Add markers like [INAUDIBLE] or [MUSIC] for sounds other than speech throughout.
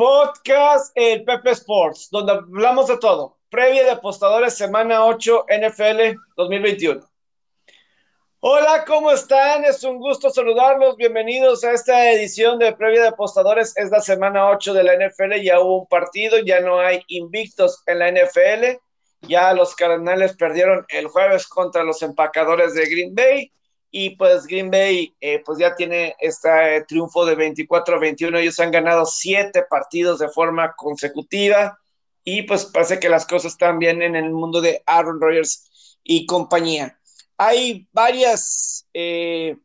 Podcast el Pepe Sports, donde hablamos de todo. Previa de apostadores, semana 8, NFL 2021. Hola, ¿cómo están? Es un gusto saludarlos. Bienvenidos a esta edición de Previa de Apostadores. Es la semana 8 de la NFL. Ya hubo un partido, ya no hay invictos en la NFL. Ya los Cardenales perdieron el jueves contra los empacadores de Green Bay y pues Green Bay eh, pues ya tiene este triunfo de 24 a 21, ellos han ganado siete partidos de forma consecutiva y pues parece que las cosas están bien en el mundo de Aaron Rodgers y compañía. Hay varias eh,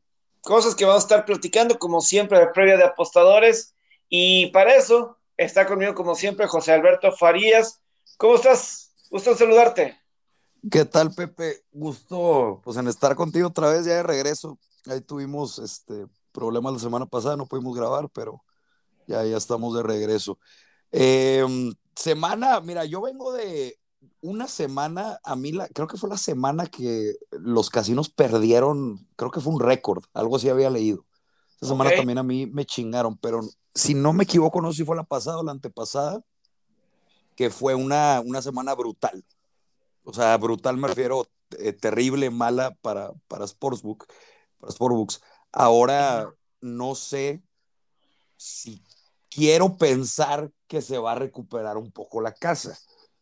cosas que vamos a estar platicando como siempre de previa de apostadores y para eso está conmigo como siempre José Alberto Farías. ¿Cómo estás? Gusto saludarte. ¿Qué tal, Pepe? Gusto pues en estar contigo otra vez ya de regreso. Ahí tuvimos este problemas la semana pasada, no pudimos grabar, pero ya, ya estamos de regreso. Em, semana, mira, yo vengo de una semana, a mí la, creo que fue la semana que los casinos perdieron, creo que fue un récord, algo así había leído. Esta semana también a mí me chingaron, pero si no me equivoco, no sé si fue la pasada o la antepasada, que fue una, una semana brutal o sea, brutal me refiero, eh, terrible, mala para, para Sportsbook, para Sportsbooks. Ahora no sé si quiero pensar que se va a recuperar un poco la casa.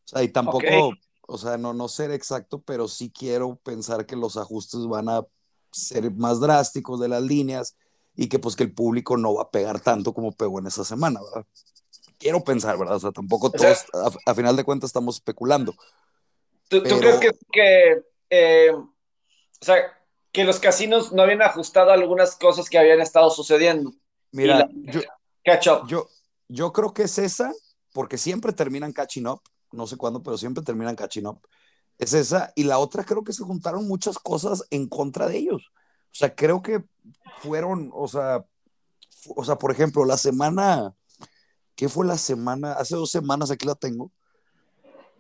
O sea, y tampoco, o sea, no, no ser exacto, pero sí quiero pensar que los ajustes van a ser más drásticos de las líneas y que pues que el público no va a pegar tanto como pegó en esa semana, ¿verdad? Quiero pensar, ¿verdad? O sea, tampoco todos, a, final de cuentas estamos especulando, ¿Tú, crees que, eh, o sea, que los casinos no habían ajustado algunas cosas que habían estado sucediendo? Mira, yo, catch up. Yo, yo creo que es esa, porque siempre terminan catching up, no sé cuándo, pero siempre terminan catching up. Es esa, y la otra creo que se juntaron muchas cosas en contra de ellos. O sea, creo que fueron, o sea, o sea, por ejemplo, la semana, ¿qué fue la semana? Hace dos semanas aquí la tengo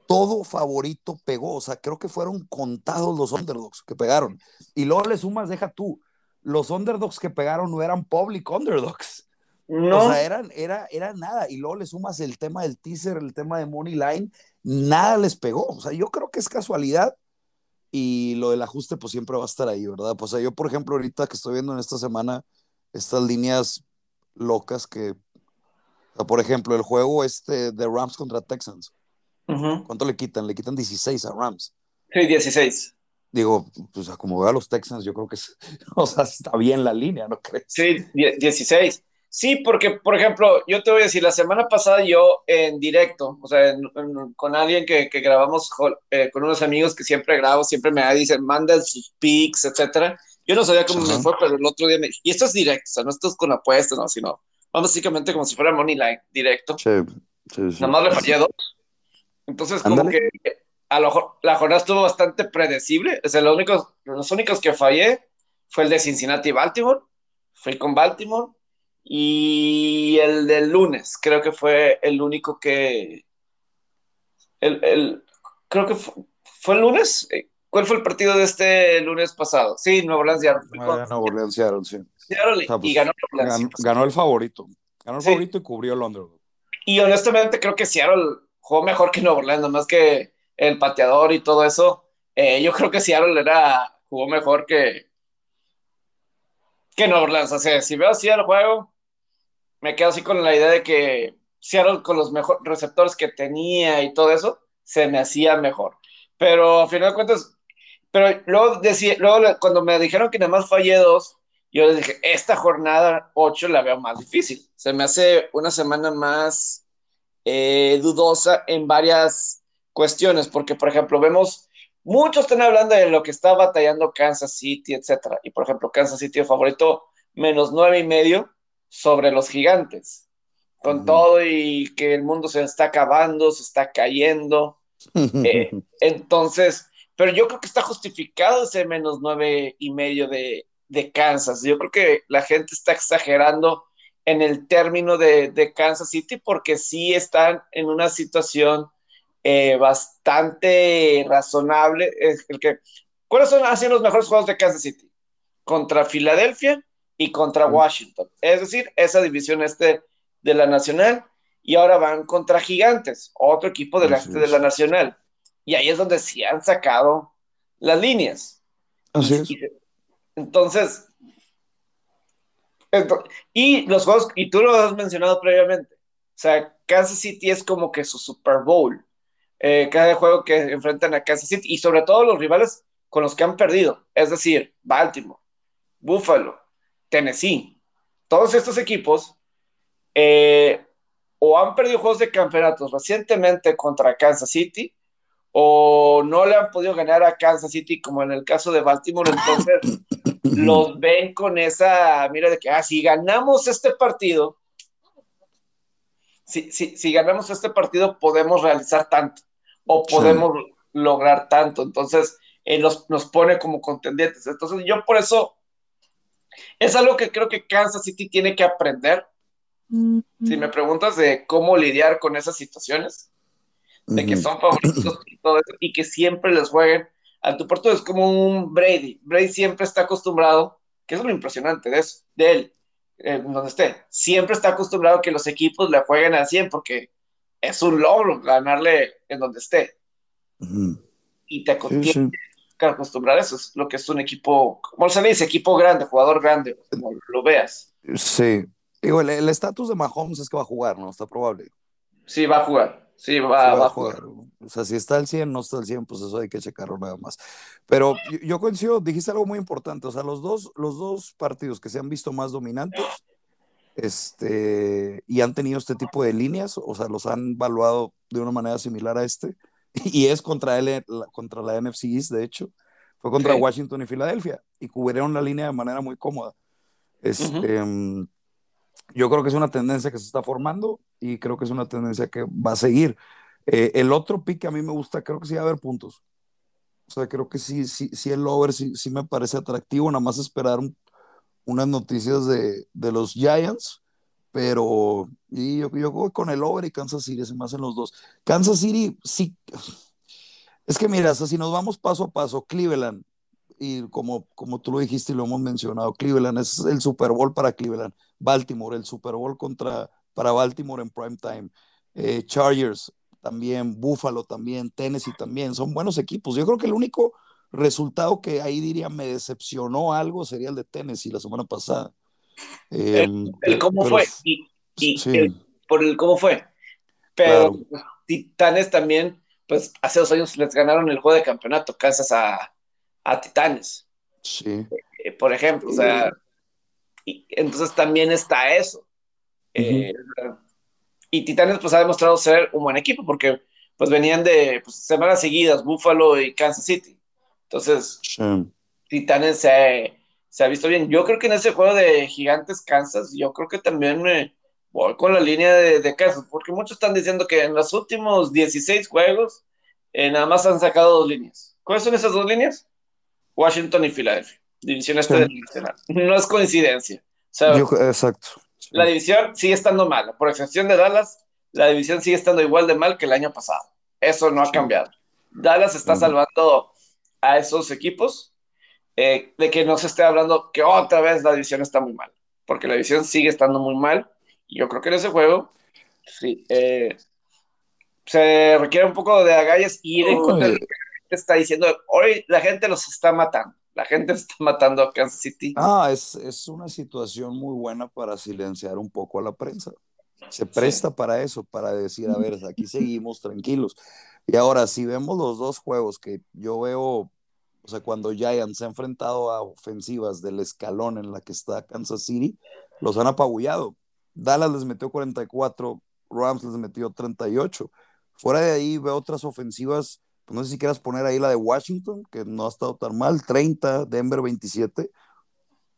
todo favorito pegó. O sea, creo que fueron contados los underdogs que pegaron. Y luego le sumas, deja tú, los underdogs que pegaron no eran public underdogs. No. O sea, eran, era, era nada. Y luego le sumas el tema del teaser, el tema de Money Line, nada les pegó. O sea, yo creo que es casualidad. Y lo del ajuste, pues siempre va a estar ahí, ¿verdad? Pues o sea, yo, por ejemplo, ahorita que estoy viendo en esta semana estas líneas locas que, por ejemplo, el juego este de Rams contra Texans ¿Cuánto le quitan? Le quitan 16 a Rams. Sí, 16. Digo, pues como veo a los Texans, yo creo que [LAUGHS] o sea, está bien la línea, ¿no crees? Sí, 16. Sí, porque, por ejemplo, yo te voy a decir, la semana pasada yo en directo, o sea, con alguien que, que grabamos, eh, con unos amigos que siempre grabo, siempre me dicen, mandan sus pics, etcétera. Yo no sabía cómo me fue, pero el otro día me y esto es directo, o sea, no esto es con apuestas, no, sino básicamente como si fuera Money Line, directo. Sí, sí, sí. Nada más le fallé dos entonces, como que a lo mejor la jornada estuvo bastante predecible. O sea, los únicos, los únicos que fallé fue el de Cincinnati y Baltimore. Fui con Baltimore. Y el del lunes, creo que fue el único que. El, creo que fue, el lunes. ¿Cuál fue el partido de este lunes pasado? Sí, Nuevo Orleans Seattle. Ah, Nuevo Orleans Seattle, sí. y pues, ganó, ganó, el favorito. Ganó el favorito y cubrió el underdog. Y honestamente creo que Seattle jugó mejor que Nuevo Orleans, más que el pateador y todo eso. Eh, yo creo que Seattle era, jugó mejor que, que Nueva Orleans. O sea, si veo el juego, me quedo así con la idea de que Seattle con los mejores receptores que tenía y todo eso, se me hacía mejor. Pero a final de cuentas, pero luego, decía, luego cuando me dijeron que nada más fallé dos, yo les dije, esta jornada 8 la veo más difícil. Se me hace una semana más eh, dudosa en varias cuestiones, porque por ejemplo vemos, muchos están hablando de lo que está batallando Kansas City, etcétera, y por ejemplo Kansas City favorito menos nueve y medio sobre los gigantes, con todo y que el mundo se está acabando, se está cayendo, [LAUGHS] eh, entonces, pero yo creo que está justificado ese menos nueve y medio de, de Kansas, yo creo que la gente está exagerando en el término de, Kansas City porque sí están en una situación eh, bastante razonable. el que, ¿Cuáles son así los mejores juegos de Kansas City? Contra Filadelfia y contra Washington. Es decir, esa división este de la Nacional. y ahora van contra Gigantes, otro equipo de la, de la Nacional. Y ahí es donde sí han sacado las líneas. Así es. entonces, y los juegos, y tú lo has mencionado previamente, o sea, Kansas City es como que su Super Bowl. Eh, cada juego que enfrentan a Kansas City y sobre todo los rivales con los que han perdido, es decir, Baltimore, Buffalo, Tennessee, todos estos equipos eh, o han perdido juegos de campeonatos recientemente contra Kansas City o no le han podido ganar a Kansas City como en el caso de Baltimore, entonces [COUGHS] los ven con esa mira de que, ah, si ganamos este partido, si, si, si ganamos este partido podemos realizar tanto o podemos lograr tanto, entonces eh, nos, nos pone como contendientes. Entonces yo por eso es algo que creo que Kansas City tiene que aprender. Si me preguntas de cómo lidiar con esas situaciones, de que son favoritos y todo eso, y que siempre les jueguen al tu puerto, es como un Brady. Brady siempre está acostumbrado, que es lo impresionante de, eso, de él, eh, donde esté, siempre está acostumbrado a que los equipos le jueguen al 100 porque es un logro ganarle en donde esté. Y te sí, que acostumbrar a eso, es lo que es un equipo, como se le dice, equipo grande, jugador grande, como lo veas. Sí, digo, el estatus de Mahomes es que va a jugar, ¿no? Está probable. Sí, va a jugar. Sí, va, a jugar. O sea, si está al 100, no está al 100, pues eso hay que checarlo nada más. Pero yo, coincido, dijiste algo muy importante. O sea, los dos, los dos partidos que se han visto más dominantes este, y han tenido este tipo de líneas, o sea, los han evaluado de una manera similar a este, [LAUGHS] y es contra, él, contra la NFC East, de hecho, fue contra Washington y Filadelfia, y cubrieron la línea de manera muy cómoda. Este, yo creo que es una tendencia que se está formando y creo que es una tendencia que va a seguir. Eh, el otro pick que a mí me gusta, creo que sí va a haber puntos. O sea, creo que sí, sí, sí el over sí, sí me parece atractivo, nada más esperar unas noticias de, de, los Giants, pero y yo, yo voy con el over y Kansas City, se me hacen los dos. Kansas City, sí. Es que mira, si nos vamos paso a paso, Cleveland, y como, como tú lo dijiste y lo hemos mencionado, Cleveland es el Super Bowl para Cleveland. Baltimore, el Super Bowl contra, para Baltimore en prime time. Eh, Chargers también, Buffalo también, Tennessee también, son buenos equipos. Yo creo que el único resultado que ahí diría me decepcionó algo sería el de Tennessee la semana pasada. el, em, cómo fue y, por el cómo fue. Pero Titanes también, pues hace dos años les ganaron el juego de campeonato gracias a, a Titanes. Sí. Eh, por ejemplo, o sea, entonces también está eso. Eh, y Titanes pues ha demostrado ser un buen equipo porque pues venían de pues, semanas seguidas, Buffalo y Kansas City. Entonces, Titanes se, ha visto bien. Yo creo que en ese juego de Gigantes Kansas, yo creo que también me voy con la línea de, Kansas, porque muchos están diciendo que en los últimos 16 juegos eh, nada más han sacado dos líneas. ¿Cuáles son esas dos líneas? Washington y Filadelfia. División este del Nacional. No es coincidencia. exacto. La división sigue estando mala. Por excepción de Dallas, la división sigue estando igual de mal que el año pasado. Eso no ha cambiado. Dallas está salvando a esos equipos eh, de que no se esté hablando que otra vez la división está muy mal. Porque la división sigue estando muy mal. Y yo creo que en ese juego, sí, eh, se requiere un poco de agallas y ir en contra de lo que está diciendo. Hoy la gente los está matando la gente [LAUGHS] está matando a Kansas City. Ah, es, es, una situación muy buena para silenciar un poco a la prensa. Se presta para eso, para decir, a ver, aquí seguimos tranquilos. Y ahora, si vemos los dos juegos que yo veo, o sea, cuando Giants se ha enfrentado a ofensivas del escalón en la que está Kansas City, los han apabullado. Dallas les metió 44, Rams les metió 38. Fuera de ahí veo otras ofensivas no sé si quieras poner ahí la de Washington, que no ha estado tan mal, 30, Denver 27.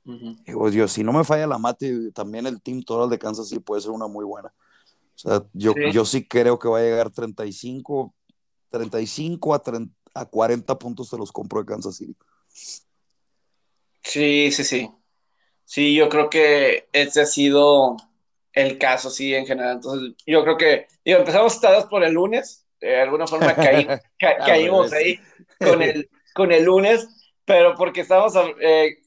y pues yo, si no me falla la mate, también el team total de Kansas sí puede ser una muy buena. O sea, yo sí, yo sí creo que va a llegar 35, 35 a, 30, a 40 puntos de los compro de Kansas City. Sí, sí, sí. Sí, yo creo que ese ha sido el caso, sí, en general. Entonces, yo creo que, digo, empezamos todas por el lunes, de alguna forma [LAUGHS] ah, caímos ahí con el, con el lunes, pero porque estamos, eh,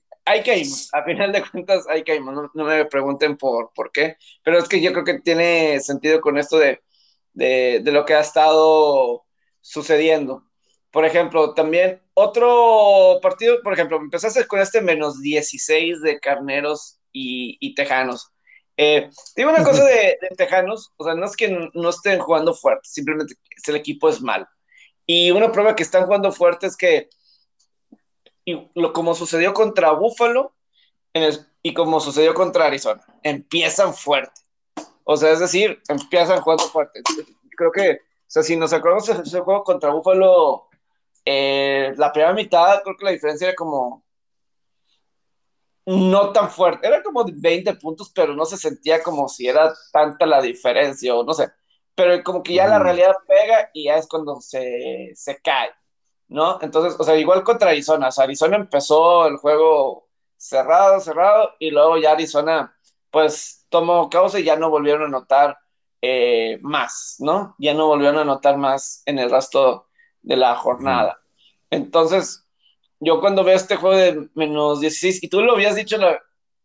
que ir, a final de cuentas hay que ir, no, me pregunten por, por qué, pero es que yo creo que tiene sentido con esto de, de, de lo que ha estado sucediendo. Por ejemplo, también otro partido, por ejemplo, empezaste con este menos 16 de carneros y, y tejanos. Eh, digo una cosa de, de, Tejanos, o sea, no es que no estén jugando fuerte, simplemente el equipo es mal. Y una prueba que están jugando fuerte es que, y lo, como sucedió contra Buffalo y como sucedió contra Arizona, empiezan fuerte. O sea, es decir, empiezan jugando fuerte. Creo que, o sea, si nos acordamos de ese juego contra Buffalo, eh, la primera mitad, creo que la diferencia era como no tan fuerte, era como 20 puntos, pero no se sentía como si era tanta la diferencia, o no sé, pero como que ya la realidad pega y ya es cuando se, se cae, ¿no? Entonces, o sea, igual contra Arizona, o sea, Arizona empezó el juego cerrado, cerrado, y luego ya Arizona, pues, tomó causa y ya no volvieron a notar eh, más, ¿no? Ya no volvieron a notar más en el resto de la jornada. Entonces, yo cuando veo este juego de menos 16, y tú lo habías dicho,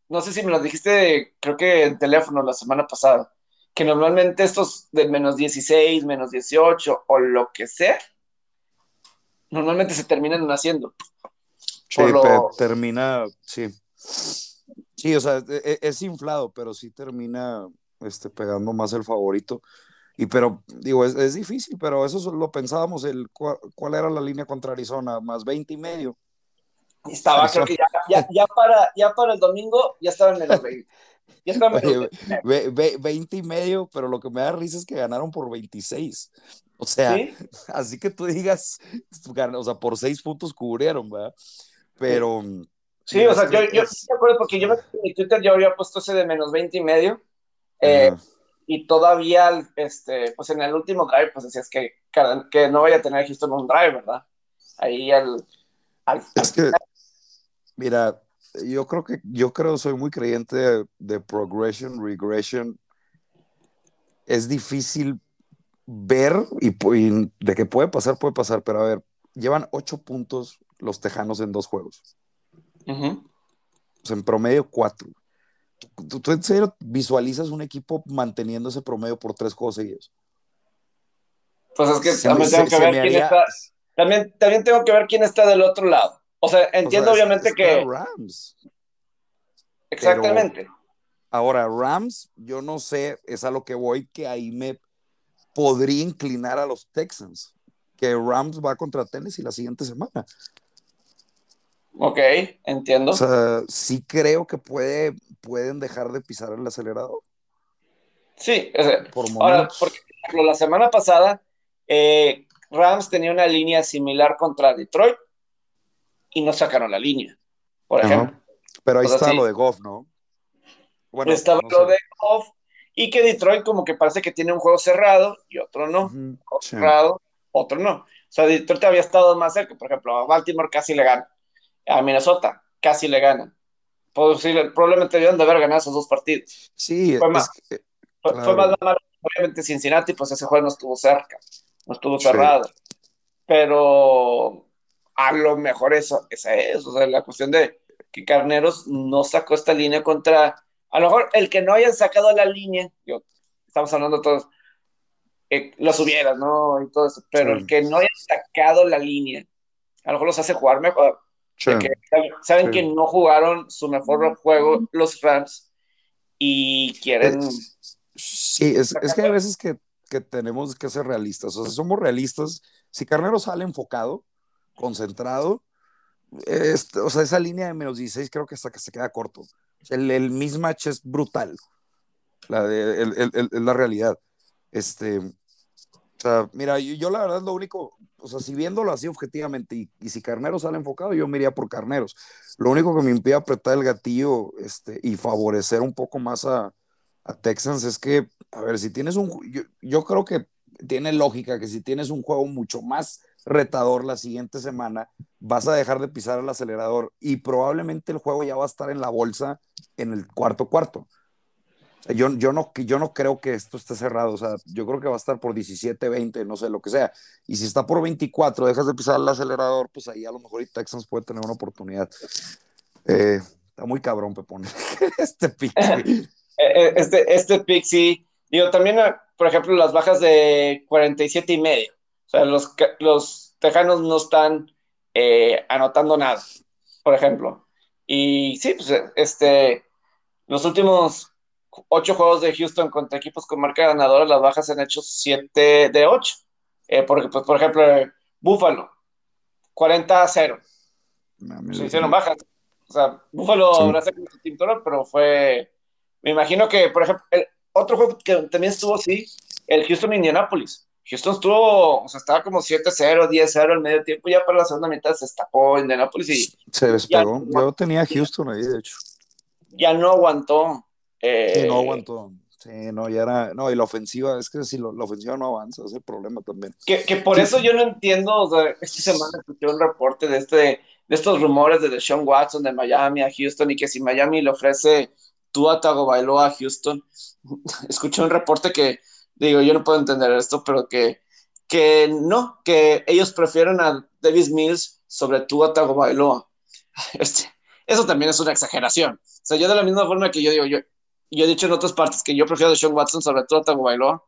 no sé si me lo dijiste, creo que en teléfono la semana pasada, que normalmente estos de menos 16, menos 18 o lo que sea, normalmente se terminan haciendo. Sí, termina, sí. Sí, o sea, es, e, es, inflado, pero sí termina este, pegando más el favorito. Y pero, digo, es, es, difícil, pero eso lo pensábamos, el, ¿cuál, era la línea contra Arizona? Más 20 y medio. Estaba, creo que ya, ya, ya, para, ya para el domingo ya estaba en menos [LAUGHS] 20. Ya estaba en Oye, 20 y medio, pero lo que me da risa es que ganaron por 26. O sea, ¿Sí? [LAUGHS] así que tú digas, o sea, por 6 puntos cubrieron, ¿verdad? Pero... Sí, o sea, yo, yo, me acuerdo porque yo en mi Twitter yo había puesto ese de menos 20 y medio. Eh, y todavía, este, pues en el último drive, pues decías que, que no vaya a tener Houston un drive, ¿verdad? Ahí al, al, es que, mira, yo creo que, yo creo, soy muy creyente de, de progression, regression. Es difícil ver y, y, de que puede pasar, puede pasar, pero a ver, llevan ocho puntos los Tejanos en dos juegos. Uh -huh. en promedio cuatro. ¿Tú, ¿Tú, en serio visualizas un equipo manteniendo ese promedio por tres juegos seguidos? Pues es que se también me, tengo se, que ver quién haría... está. También, también tengo que ver quién está del otro lado. O sea, entiendo o sea, obviamente es, que. Rams. Exactamente. Pero, ahora, Rams, yo no sé, es a lo que voy, que ahí me podría inclinar a los Texans. Que Rams va contra Tennessee la siguiente semana. Ok, entiendo. O sea, sí creo que puede, pueden dejar de pisar el acelerador. Sí, o sea, por ahora, porque la semana pasada eh, Rams tenía una línea similar contra Detroit y no sacaron la línea, por ejemplo. Pero ahí o sea, está sí. lo de Goff, ¿no? Bueno, estaba no lo sé. de Goff y que Detroit como que parece que tiene un juego cerrado y otro no. Uh -huh. Otro sí. cerrado, otro no. O sea, Detroit había estado más cerca, por ejemplo, a Baltimore casi le gana a Minnesota casi le ganan. Posible, probablemente debían de haber ganado esos dos partidos. Sí, fue más, que, claro. fue más la mala. Obviamente Cincinnati, pues ese juego no estuvo cerca, no estuvo cerrado. Sí. Pero a lo mejor eso, esa es, o sea, la cuestión de que Carneros no sacó esta línea contra, a lo mejor el que no hayan sacado la línea, yo, estamos hablando todos, eh, los hubieras, ¿no? Y todo eso, pero sí. el que no haya sacado la línea, a lo mejor los hace jugar mejor. Sí. Que saben sí. que no jugaron su mejor juego los Rams y quieren. Sí, es, es que hay veces que, que, tenemos que ser realistas. O sea, somos realistas. Si Carnero sale enfocado, concentrado, este, o sea, esa línea de menos 16 creo que hasta que se queda corto. El, el mismatch es brutal. La, de, el, el, el, la realidad. Este, sea, mira, yo, la verdad lo único, o sea, si viéndolo así objetivamente y, si Carneros sale enfocado, yo me iría por Carneros. Lo único que me impide apretar el gatillo este, y favorecer un poco más a, a Texans es que, a ver, si tienes un, yo, yo, creo que tiene lógica que si tienes un juego mucho más retador la siguiente semana, vas a dejar de pisar el acelerador y probablemente el juego ya va a estar en la bolsa en el cuarto cuarto. Yo, yo, no, yo no creo que esto esté cerrado, o sea, yo creo que va a estar por 17, 20, no sé, lo que sea. Y si está por 24, dejas de pisar el acelerador, pues ahí a lo mejor Texans puede tener una oportunidad. Eh, está muy cabrón, Pepón. [LAUGHS] este pick. Eh, este, este pick sí. Digo, también, por ejemplo, las bajas de 47 y medio. O sea, los, los tejanos no están eh, anotando nada, por ejemplo. Y sí, pues este, los últimos ocho juegos de Houston contra equipos con marca ganadora, las bajas han hecho 7 de 8. Eh, porque, pues, por ejemplo, Buffalo, 40 a 0. Se hicieron bajas. O sea, sí. habrá sacado su team pero fue. Me imagino que, por ejemplo, el otro juego que también estuvo así, el Houston Indianapolis. Houston estuvo, o sea, estaba como 7-0, 10-0 al medio tiempo, ya para la segunda mitad se estapó Indianapolis y. Se despegó. Ya, Yo tenía Houston ahí, de hecho. Ya no aguantó. Eh, sí, no aguantó. Sí, no, ya era. No, y la ofensiva, es que si lo, la ofensiva no avanza, ese es el problema también. Que, que por sí. eso yo no entiendo, o sea, esta semana escuché un reporte de este de estos rumores de Deshaun Watson de Miami a Houston y que si Miami le ofrece Tua Tagovailoa a Houston, [LAUGHS] escuché un reporte que, digo, yo no puedo entender esto, pero que, que no, que ellos prefieren a Davis Mills sobre Tua Tagovailoa. [LAUGHS] Este, eso también es una exageración. O sea, yo de la misma forma que yo digo, yo, yo he dicho en otras partes que yo prefiero a Deshaun Watson sobre Tua Tagovailoa.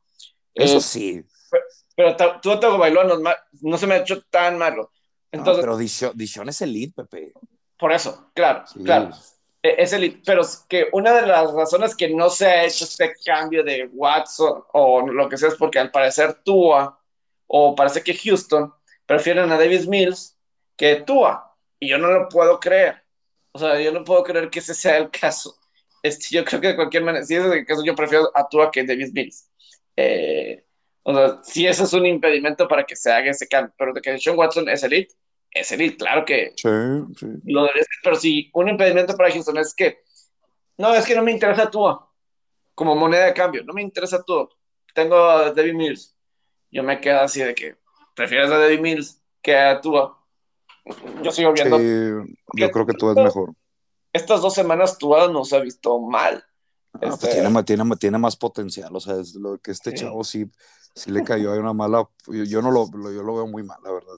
Eso eh, sí. Pero, pero Tua Tagovailoa no, no se me ha hecho tan malo. Entonces, no, pero Dishon, Dishon, es elite, Pepe. Por eso, claro, sí. claro. Es elite. Pero que una de las razones que no se ha hecho este cambio de Watson o lo que sea es porque al parecer Tua o parece que Houston prefieren a Davis Mills que Tua. Y yo no lo puedo creer. O sea, yo no puedo creer que ese sea el caso. Este, yo creo que de cualquier manera, si es el caso, yo prefiero a Tua que Davis Mills. Eh, o sea, si eso es un impedimento para que se haga ese cambio, pero de que Sean Watson es elite, es elite, claro que sí, sí. lo ser, pero si un impedimento para Houston es que, no, es que no me interesa Tua como moneda de cambio, no me interesa Tua, tengo a David Mills, yo me quedo así de que prefieres a David Mills que a Tua. Yo sigo viendo. Sí, yo creo que Tua es mejor. Estas dos semanas Tua nos ha visto mal. Ah, este... pues tiene, tiene, tiene, más potencial, o sea, es lo que este sí. chavo sí, sí le cayó hay una mala, yo, yo no lo, yo lo veo muy mal, la verdad.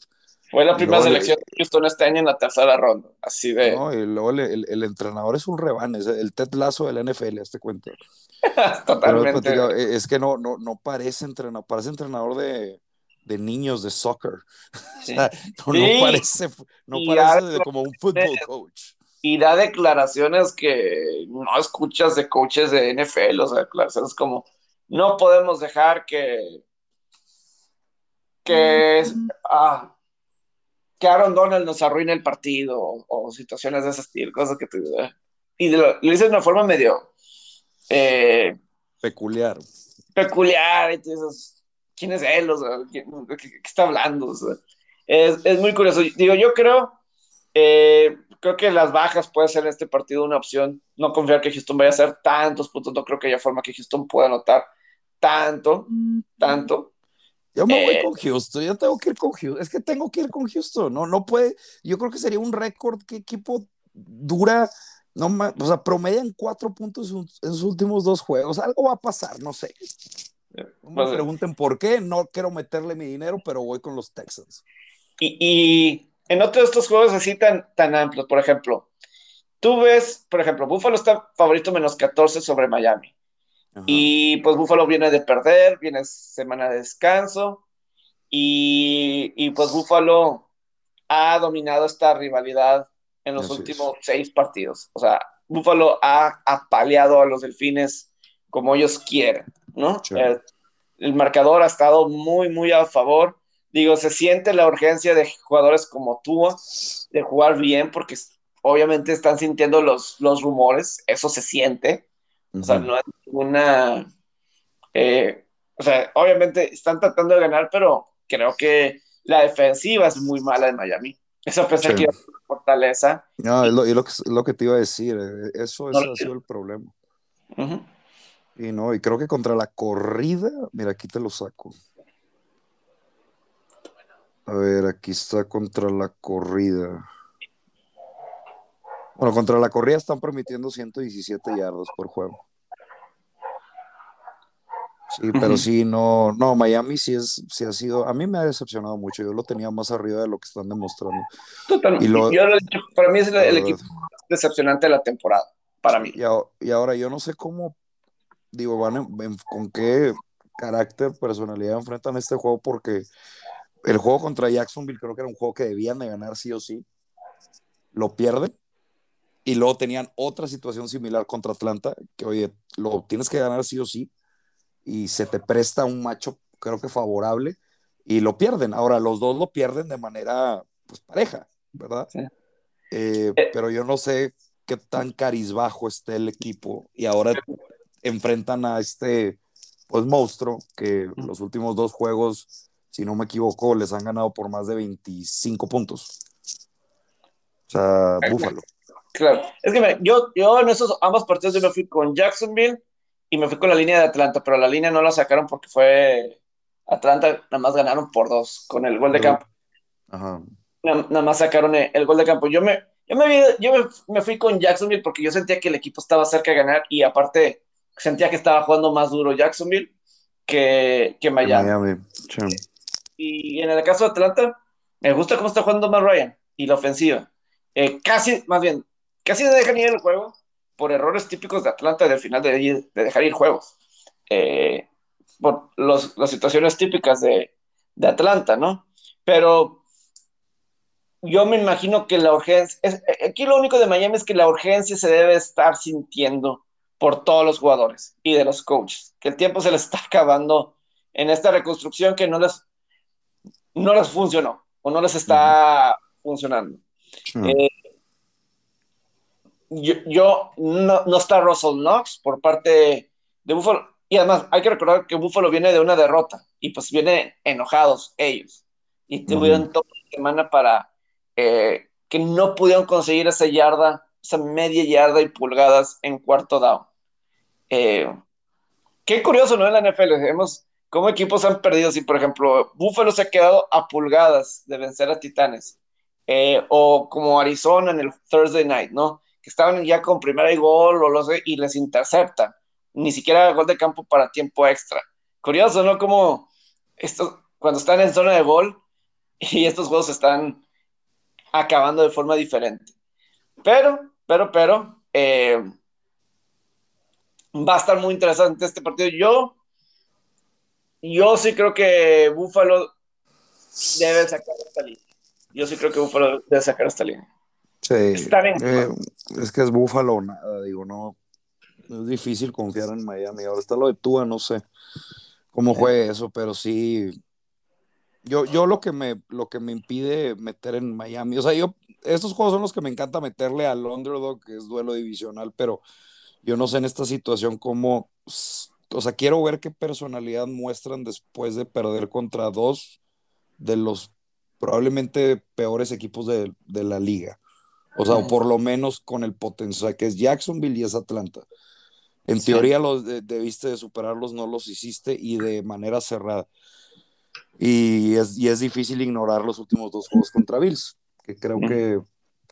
Fue la primera selección de Houston este año en la tercera ronda, así de... No, y luego el, el, el entrenador es un rebane, es el Ted Lazo del NFL, este cuento. Totalmente. Pero, es que no, no, no parece entrenador, parece entrenador de, de niños de soccer. [LAUGHS] Sí. O sea, no, sí. no, parece, no parece de, como un football coach. Y da declaraciones que no escuchas de coaches de NFL, o sea, declaraciones como, no podemos dejar que que, ah, que Aaron Donald nos arruine el partido o, o situaciones de ese estilo, cosas que te... Y lo, lo dices de una forma medio... Eh, peculiar. Peculiar, entonces, ¿quién es él? O sea, ¿qué, qué, qué está hablando? O sea, es, es, muy curioso. Digo, yo creo, eh, creo que las bajas puede ser en este partido una opción. No confiar que Houston vaya a hacer tantos puntos, no creo que haya forma que Houston pueda anotar tanto, tanto. Yo me voy eh, con Houston, yo tengo que ir con Houston, es que tengo que ir con Houston, no, no puede, yo creo que sería un récord que equipo dura, no o sea, promedian cuatro puntos en sus últimos dos juegos, algo va a pasar, no sé. No me pregunten por qué, no quiero meterle mi dinero, pero voy con los Texans. Y, y en otros de estos juegos así tan, tan amplios, por ejemplo, tú ves, por ejemplo, Buffalo está favorito menos 14 sobre Miami. Ajá. Y pues Buffalo viene de perder, viene semana de descanso. Y, y pues Buffalo ha dominado esta rivalidad en los Así últimos es. seis partidos. O sea, Buffalo ha apaleado a los delfines como ellos quieren, ¿no? El, el, marcador ha estado muy, muy a favor. Digo, se siente la urgencia de jugadores como tú de jugar bien porque obviamente están sintiendo los, los rumores, eso se siente. O sea, no es ninguna. Eh, o sea, obviamente están tratando de ganar, pero creo que la defensiva es muy mala de Miami. Eso pensé sí. que iba a ser una fortaleza. No, es lo, es lo, que, lo que te iba a decir. Eh, eso, eso no, ha sido el problema. Uh -huh. Y no, y creo que contra la corrida, mira, aquí te lo saco. A ver, aquí está contra la corrida. Bueno, contra la corrida están permitiendo 117 yardas por juego. Sí, pero uh -huh. sí, no, no, Miami sí es, sí ha sido, a mí me ha decepcionado mucho, yo lo tenía más arriba de lo que están demostrando. Totalmente. Y lo, yo, para mí es el, el equipo decepcionante de la temporada, para mí. Y, ahora yo no sé cómo, digo, van con qué carácter, personalidad enfrentan este juego, porque el juego contra Jacksonville creo que era un juego que debían de ganar sí o sí. Lo pierden. Y luego tenían otra situación similar contra Atlanta, que oye, lo tienes que ganar sí o sí. Y se te presta un macho, creo que favorable, y lo pierden. Ahora, los dos lo pierden de manera pues, pareja, ¿verdad? Eh, eh. pero yo no sé qué tan carizbajo esté el equipo. Y ahora enfrentan a este pues monstruo que los últimos dos juegos, si no me equivoco, les han ganado por más de 25 puntos. O sea, Búfalo. Claro, es que yo, yo en esos ambos partidos yo me fui con Jacksonville y me fui con la línea de Atlanta, pero la línea no la sacaron porque fue Atlanta, nada más ganaron por dos con el gol de campo. Ajá. Nada, más sacaron el, gol de campo. Yo me, yo, me, yo me, fui con Jacksonville porque yo sentía que el equipo estaba cerca de ganar y aparte sentía que estaba jugando más duro Jacksonville que, que Miami. Y en el caso de Atlanta, me gusta cómo está jugando más Ryan y la ofensiva. Eh, casi, más bien, casi no dejan ir el juego por errores típicos de Atlanta del final de, de dejar ir juegos. Eh, por los, las situaciones típicas de, de, Atlanta, ¿no? Pero yo me imagino que la urgencia, aquí lo único de Miami es que la urgencia se debe estar sintiendo por todos los jugadores y de los coaches, que el tiempo se les está acabando en esta reconstrucción que no les, no les funcionó o no les está funcionando. Eh, yo, no, no, está Russell Knox por parte de Buffalo. Y además hay que recordar que Buffalo viene de una derrota y pues vienen enojados ellos. Y tuvieron toda la semana para eh, que no pudieron conseguir esa yarda, esa media yarda y pulgadas en cuarto down. Eh, qué curioso, ¿no? En la NFL cómo equipos han perdido. Si, por ejemplo, Buffalo se ha quedado a pulgadas de vencer a Titanes. Eh, o como Arizona en el Thursday night, ¿no? Que estaban ya con primera y gol o lo sé, y les interceptan. Ni siquiera gol de campo para tiempo extra. Curioso, ¿no? Como esto, cuando están en zona de gol [LAUGHS] y estos juegos están acabando de forma diferente. Pero, pero, pero, eh, va a estar muy interesante este partido. Yo, yo sí creo que Buffalo debe sacar esta línea. Yo sí creo que Buffalo debe sacar esta línea. Sí. Eh, es que es Buffalo nada, digo, no. Es difícil confiar en Miami. Ahora está lo de Tua, no sé cómo juegue eso, pero sí. Yo, yo lo que me lo que me impide meter en Miami, o sea, yo estos juegos son los que me encanta meterle al underdog, que es duelo divisional, pero yo no sé en esta situación cómo, o sea, quiero ver qué personalidad muestran después de perder contra dos de los probablemente peores equipos de, la liga. O sea, o por lo menos con el potencial que es Jacksonville y es Atlanta. En teoría los debiste de superarlos, no los hiciste y de manera cerrada. Y es, y es difícil ignorar los últimos dos juegos contra Bills, que creo que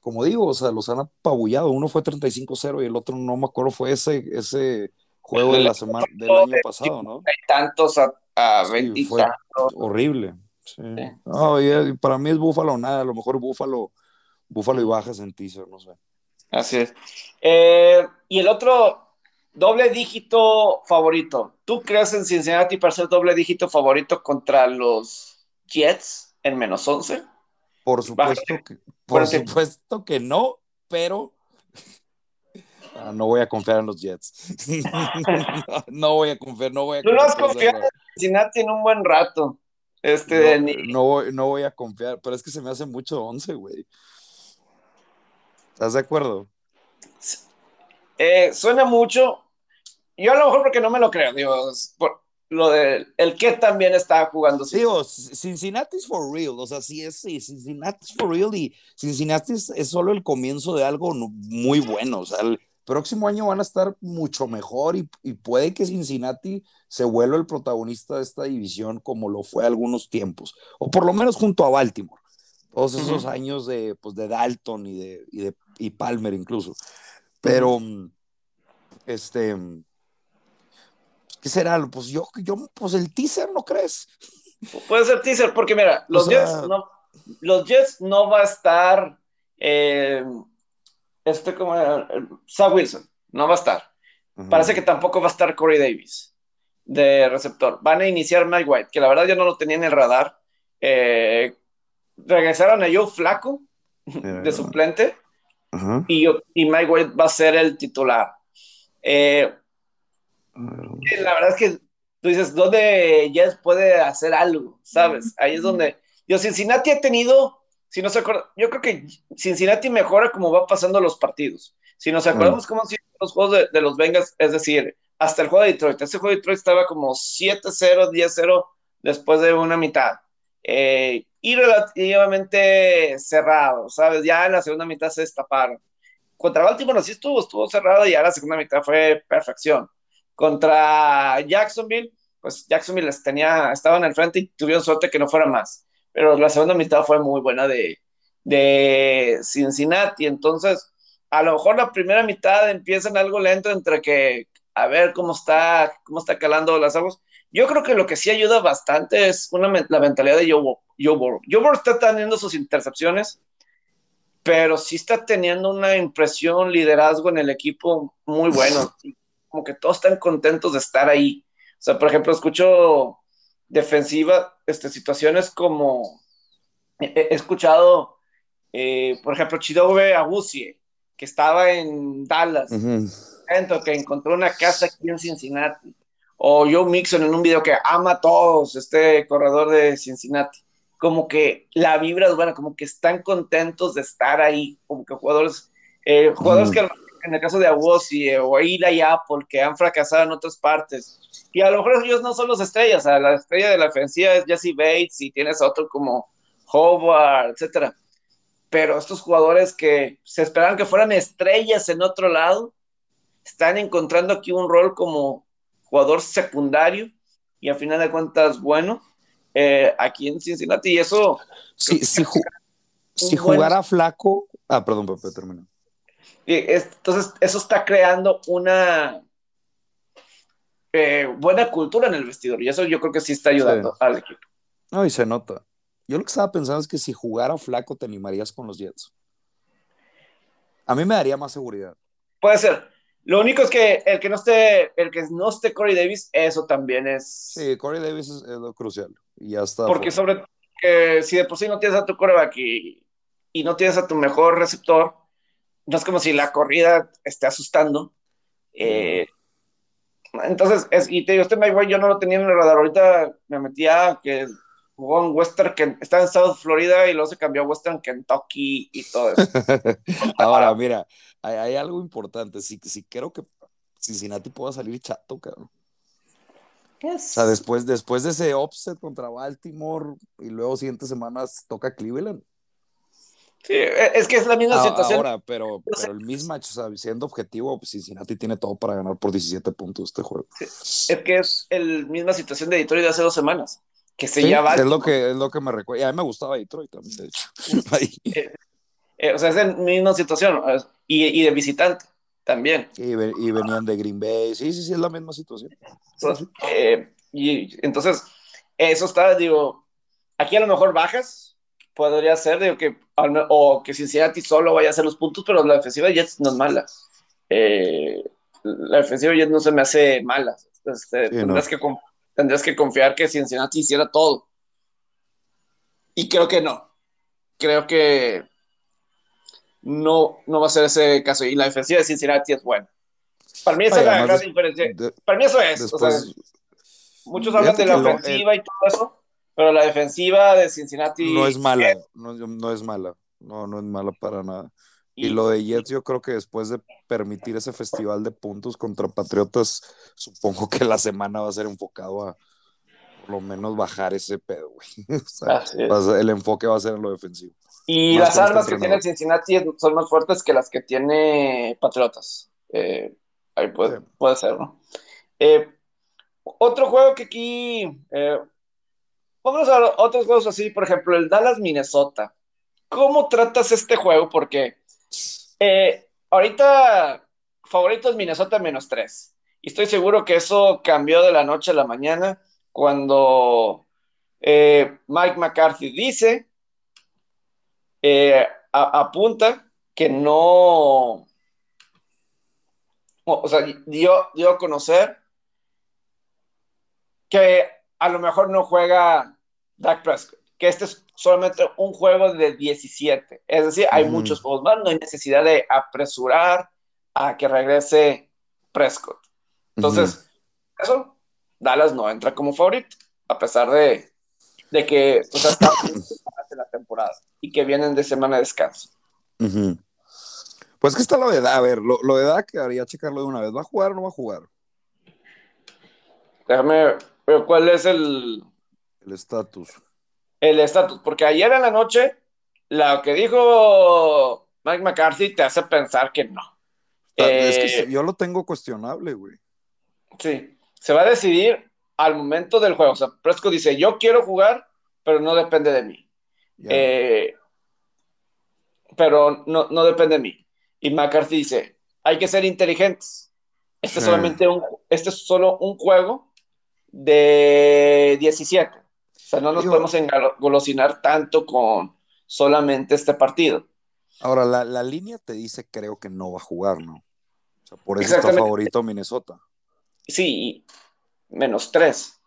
como digo, o sea, los han apabullado. Uno fue 35-0 y el otro no me acuerdo, fue ese, ese juego de la semana del año pasado, ¿no? Hay tantos a, a fue horrible. Sí. para mí es Búfalo nada, a lo mejor Búfalo, Búfalo y bajas en teaser, no sé. Así es. Eh, y el otro doble dígito favorito. ¿Tú crees en Cincinnati para ser doble dígito favorito contra los Jets en menos 11? Por supuesto que, por supuesto que no, pero no voy a confiar en los Jets. [LAUGHS] no, voy a confiar, no voy a Tú no has confiado en Cincinnati en un buen rato. Este, no, voy, no voy a confiar, pero es que se me hace mucho 11, güey. ¿Estás de acuerdo? Eh, suena mucho. Yo a lo mejor porque no me lo creo, digo, por, lo de el que también está jugando. Digo, Cincinnati es for real, o sea, sí es, sí, Cincinnati es for real y Cincinnati es, solo el comienzo de algo muy bueno, o sea, el próximo año van a estar mucho mejor y, y, puede que Cincinnati se vuelva el protagonista de esta división como lo fue algunos tiempos, o por lo menos junto a Baltimore, todos esos años de, pues, de Dalton y de, y de y Palmer incluso, pero, este ¿Qué será? Pues yo, yo, pues el teaser, ¿no crees? Puede ser teaser, porque mira, los, Jets, no, los Jets no va a estar. Eh, este como Sam Wilson, no va a estar. Parece que tampoco va a estar Corey Davis de receptor. Van a iniciar Mike White, que la verdad yo no lo tenía en el radar. Eh, regresaron a Joe Flaco de suplente y, y, Mike White va a ser el titular. Eh, la verdad es que tú dices, ¿dónde Jets puede hacer algo? ¿Sabes? Ahí es donde. Yo, Cincinnati ha tenido, si no se acuerda, yo creo que Cincinnati mejora como va pasando los partidos. Si nos acordamos cómo han sido los juegos de, los Bengals, es decir, hasta el juego de Detroit. Ese juego de Detroit estaba como 7-0, 10-0 después de una mitad. Eh, y relativamente cerrado, ¿sabes? Ya en la segunda mitad se destaparon. Contra Baltimore sí estuvo, estuvo cerrado y ya la segunda mitad fue perfección. Contra Jacksonville, pues Jacksonville les tenía, estaba en el frente y tuvieron suerte que no fuera más. Pero la segunda mitad fue muy buena de, de Cincinnati. Entonces, a lo mejor la primera mitad empiezan algo lento entre que a ver cómo está, cómo está calando las aguas. Yo creo que lo que sí ayuda bastante es una, la mentalidad de Joe, Burrow. Joe Burrow está teniendo sus intercepciones, pero sí está teniendo una impresión, liderazgo en el equipo muy bueno. [LAUGHS] Como que todos están contentos de estar ahí. O sea, por ejemplo, escucho defensiva, este, situaciones como he, escuchado, eh, por ejemplo, Chidobe Agusie, que estaba en Dallas, que encontró una casa aquí en Cincinnati o Joe Mixon en un video que ama a todos, este corredor de Cincinnati. Como que la vibra es buena, como que están contentos de estar ahí, como que jugadores, eh, jugadores que en el caso de Awosi eh, o Ila y Apple, que han fracasado en otras partes. Y a lo mejor ellos no son los estrellas, a la estrella de la ofensiva es Jesse Bates y tienes otro como Howard, etcétera. Pero estos jugadores que se esperaban que fueran estrellas en otro lado, están encontrando aquí un rol como jugador secundario y a final de cuentas bueno eh, aquí en Cincinnati y eso sí, si jugara flaco ah perdón Pepe termino entonces eso está creando una eh, buena cultura en el vestidor y eso yo creo que sí está ayudando al equipo no y se nota yo lo que estaba pensando es que si jugara flaco te animarías con los Jets a mí me daría más seguridad puede ser lo único es que el que no esté, el que no esté Corey Davis, eso también es. Sí, Corey Davis es, lo crucial. Y ya está. Porque sobre que si de por sí no tienes a tu coreback y, y, no tienes a tu mejor receptor, no es como si la corrida esté asustando. Eh, entonces, es, y te digo, este Mike yo no lo tenía en el radar. Ahorita me metía que jugó en Western, que está en South Florida y luego se cambió a Western Kentucky y todo eso. [LAUGHS] Ahora, mira, hay, algo importante. Sí, sí, creo que Cincinnati pueda salir chato, cabrón. O sea, después, después de ese offset contra Baltimore y luego siguientes semanas toca Cleveland. Sí, e, es que es la misma situación. Ahora, pero, pero el mismatch, o sea, siendo objetivo, pues Cincinnati tiene todo para ganar por 17 puntos este juego. es que es la misma situación de Detroit de hace dos semanas que se sí, Es lo que, es lo que me recuerda. Y a mí me gustaba Detroit también, de hecho. [LAUGHS] Eh, eh, o sea, es la misma situación. Y, y de visitante también. Y, y, venían de Green Bay. Sí, sí, sí, es la misma situación. Entonces, eh, y entonces, eso está, digo, aquí a lo mejor bajas, podría ser, digo, que, o que Cincinnati solo vaya a hacer los puntos, pero la defensiva de Jets no es mala. la defensiva de Jets no se me hace mala. Este, tendrás que tendrías que confiar que Cincinnati hiciera todo. Y creo que no. Creo que no, no va a ser ese caso. Y la defensiva de Cincinnati es buena. Para mí esa es la gran diferencia. Para mí eso es. muchos hablan de la ofensiva y todo eso, pero la defensiva de Cincinnati. No es mala. No, no es mala. No, no es mala para nada. Y lo de Jets, yo creo que después de permitir ese festival de puntos contra Patriotas, supongo que la semana va a ser enfocado a por lo menos bajar ese pedo, güey. [LAUGHS] O sea, el enfoque va a ser en lo defensivo. Y las armas que tiene Cincinnati son más fuertes que las que tiene Patriotas. Eh, ahí puede, puede ser, ¿no? Eh, otro juego que aquí. Eh, vamos a otros juegos así, por ejemplo, el Dallas Minnesota. ¿Cómo tratas este juego? Porque eh, ahorita, favorito es Minnesota menos 3. Y estoy seguro que eso cambió de la noche a la mañana cuando eh, Mike McCarthy dice, eh, apunta que no, o sea, dio, dio a conocer que a lo mejor no juega Dak Prescott, que este es solamente un juego de 17. Es decir, hay muchos juegos más, no hay necesidad de apresurar a que regrese Prescott. Entonces, eso, Dallas no entra como favorito, a pesar de, de que pues, hasta la temporada y que vienen de semana de descanso. Pues que está lo de edad, a ver, lo, lo de edad quedaría checarlo de una vez. ¿Va a jugar o no va a jugar? Déjame ver cuál es el... El estatus. El estatus, porque ayer en la noche lo que dijo Mike McCarthy te hace pensar que no. es que eh, yo lo tengo cuestionable, güey. Sí, se va a decidir al momento del juego. O sea, Prescott dice, yo quiero jugar, pero no depende de mí. Eh, pero no, no depende de mí. Y McCarthy dice, hay que ser inteligentes. Este, es solamente un, este es solo un juego de 17. Sea, no nos podemos engolosinar tanto con solamente este partido. Ahora, la, la, línea te dice, creo que no va a jugar, ¿no? O sea, por eso está favorito Minnesota. Sí, menos 3.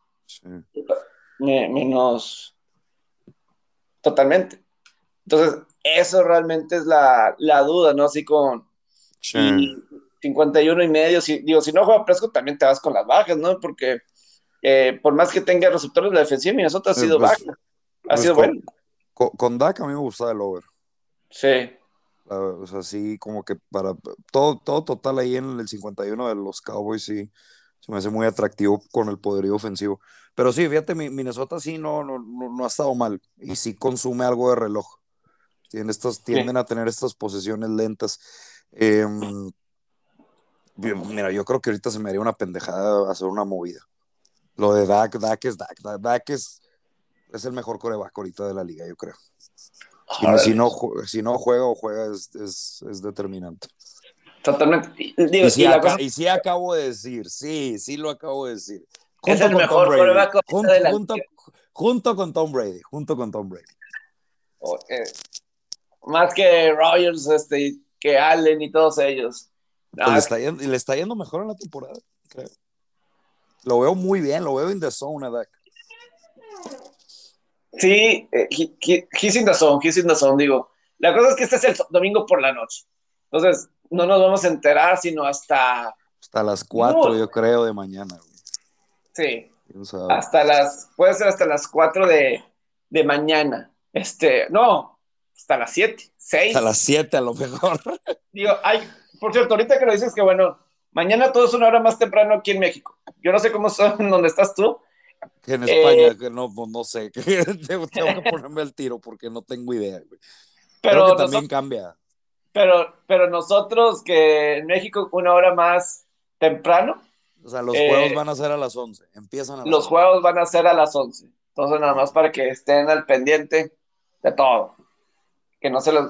menos. Totalmente. Entonces, eso realmente es la, la duda, ¿no? Así con 51 y medio, si, digo, si no juega Prescott, también te vas con las bajas, ¿no? Porque eh, por más que tenga receptores de la defensiva, Minnesota ha sido pues, baja. Ha pues sido con, bueno. Con, con, Dak a mí me gusta el over. Sí. O sea, sí, como que para todo, todo total ahí en el 51 de los Cowboys, sí, se me hace muy atractivo con el poderío ofensivo. Pero sí, fíjate, Minnesota sí no, no, no, ha estado mal y sí consume algo de reloj. Tienen estos, tienden a tener estas posesiones lentas. Em, mira, yo creo que ahorita se me haría una pendejada hacer una movida. Lo de Dak, Dak es Dak. Dak es, es el mejor coreback ahorita de la liga, yo creo. Si, no, si no juega o juega es, es, es determinante. Totalmente. y, sí, acabo de decir, sí, sí lo acabo de decir. es el mejor coreback junto, de la junto, junto, con Tom Brady, junto con Tom Brady. Más que Rogers, este, que Allen y todos ellos. Pues le, está yendo, le está yendo mejor en la temporada, creo. Lo veo muy bien, lo veo in the zone, Dak. Sí, eh, he's in the zone, he's in the zone, digo. La cosa es que este es el domingo por la noche. Entonces, no nos vamos a enterar sino hasta... Hasta las 4, yo creo, de mañana. Sí. Hasta las, puede ser hasta las 4 de, de mañana. Este, no, hasta las 7, 6. Hasta las 7 a lo mejor. Digo, hay, por cierto, ahorita que lo dices que bueno, Mañana todo es una hora más temprano aquí en México. Yo no sé cómo son [LAUGHS] donde estás tú. En España, eh, que no, no sé. [LAUGHS] tengo que ponerme el tiro porque no tengo idea. Pero que también cambia. Pero, pero nosotros que en México una hora más temprano. O sea, los juegos eh, van a ser a las 11. Empiezan a Los juegos van a ser a las 11. Entonces, nada más para que estén al pendiente de todo. Que no se les,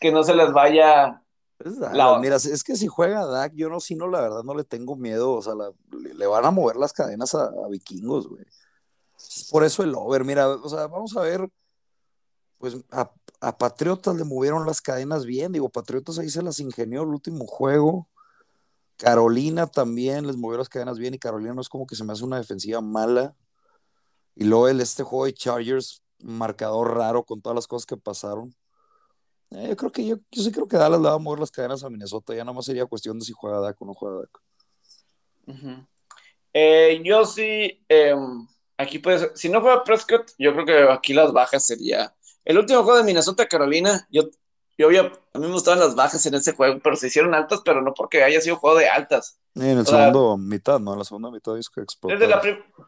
que no se les vaya mira, es que si juega Dak, yo no, si no, la verdad no le tengo miedo. O sea, le, van a mover las cadenas a, vikingos, güey. Por eso el over, mira, o sea, vamos a ver. Pues a, Patriotas le movieron las cadenas bien. Digo, Patriotas ahí se las ingenió el último juego. Carolina también les movió las cadenas bien. Y Carolina no es como que se me hace una defensiva mala. Y luego el, este juego de Chargers, marcador raro con todas las cosas que pasaron. Eh, yo creo que yo, yo sí creo que Dallas le va a mover las cadenas a Minnesota. Ya nada más sería cuestión de si juega Dak o no juega Dak. Eh, yo sí, em, aquí puede ser, si no juega Prescott, yo creo que aquí las bajas sería. El último juego de Minnesota Carolina, yo, yo a mí me gustaban las bajas en ese juego, pero se hicieron altas, pero no porque haya sido juego de altas. en el segundo mitad, ¿no? En la segunda mitad es que explotó. Desde la,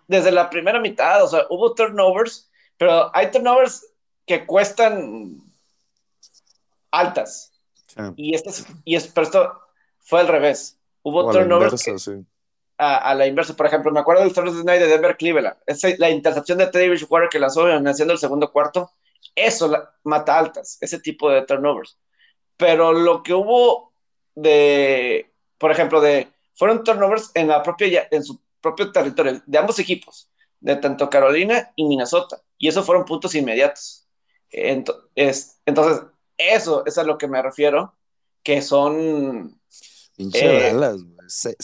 desde la primera mitad, o sea, hubo turnovers, pero hay turnovers que cuestan altas. Y, este, y es, pero esto fue al revés. Hubo turnovers a, la inversa. Por ejemplo, me acuerdo del Thursday Night de Denver Cleveland. la intercepción de Teddy Bridgewater que lanzó haciendo el segundo cuarto, eso mata altas, ese tipo de turnovers. Pero lo que hubo de, por ejemplo, de fueron turnovers en la propia en su propio territorio de ambos equipos, de tanto Carolina y Minnesota, y eso fueron puntos inmediatos. Entonces, entonces eso es a lo que me refiero, que son. Pinche eh, Dallas,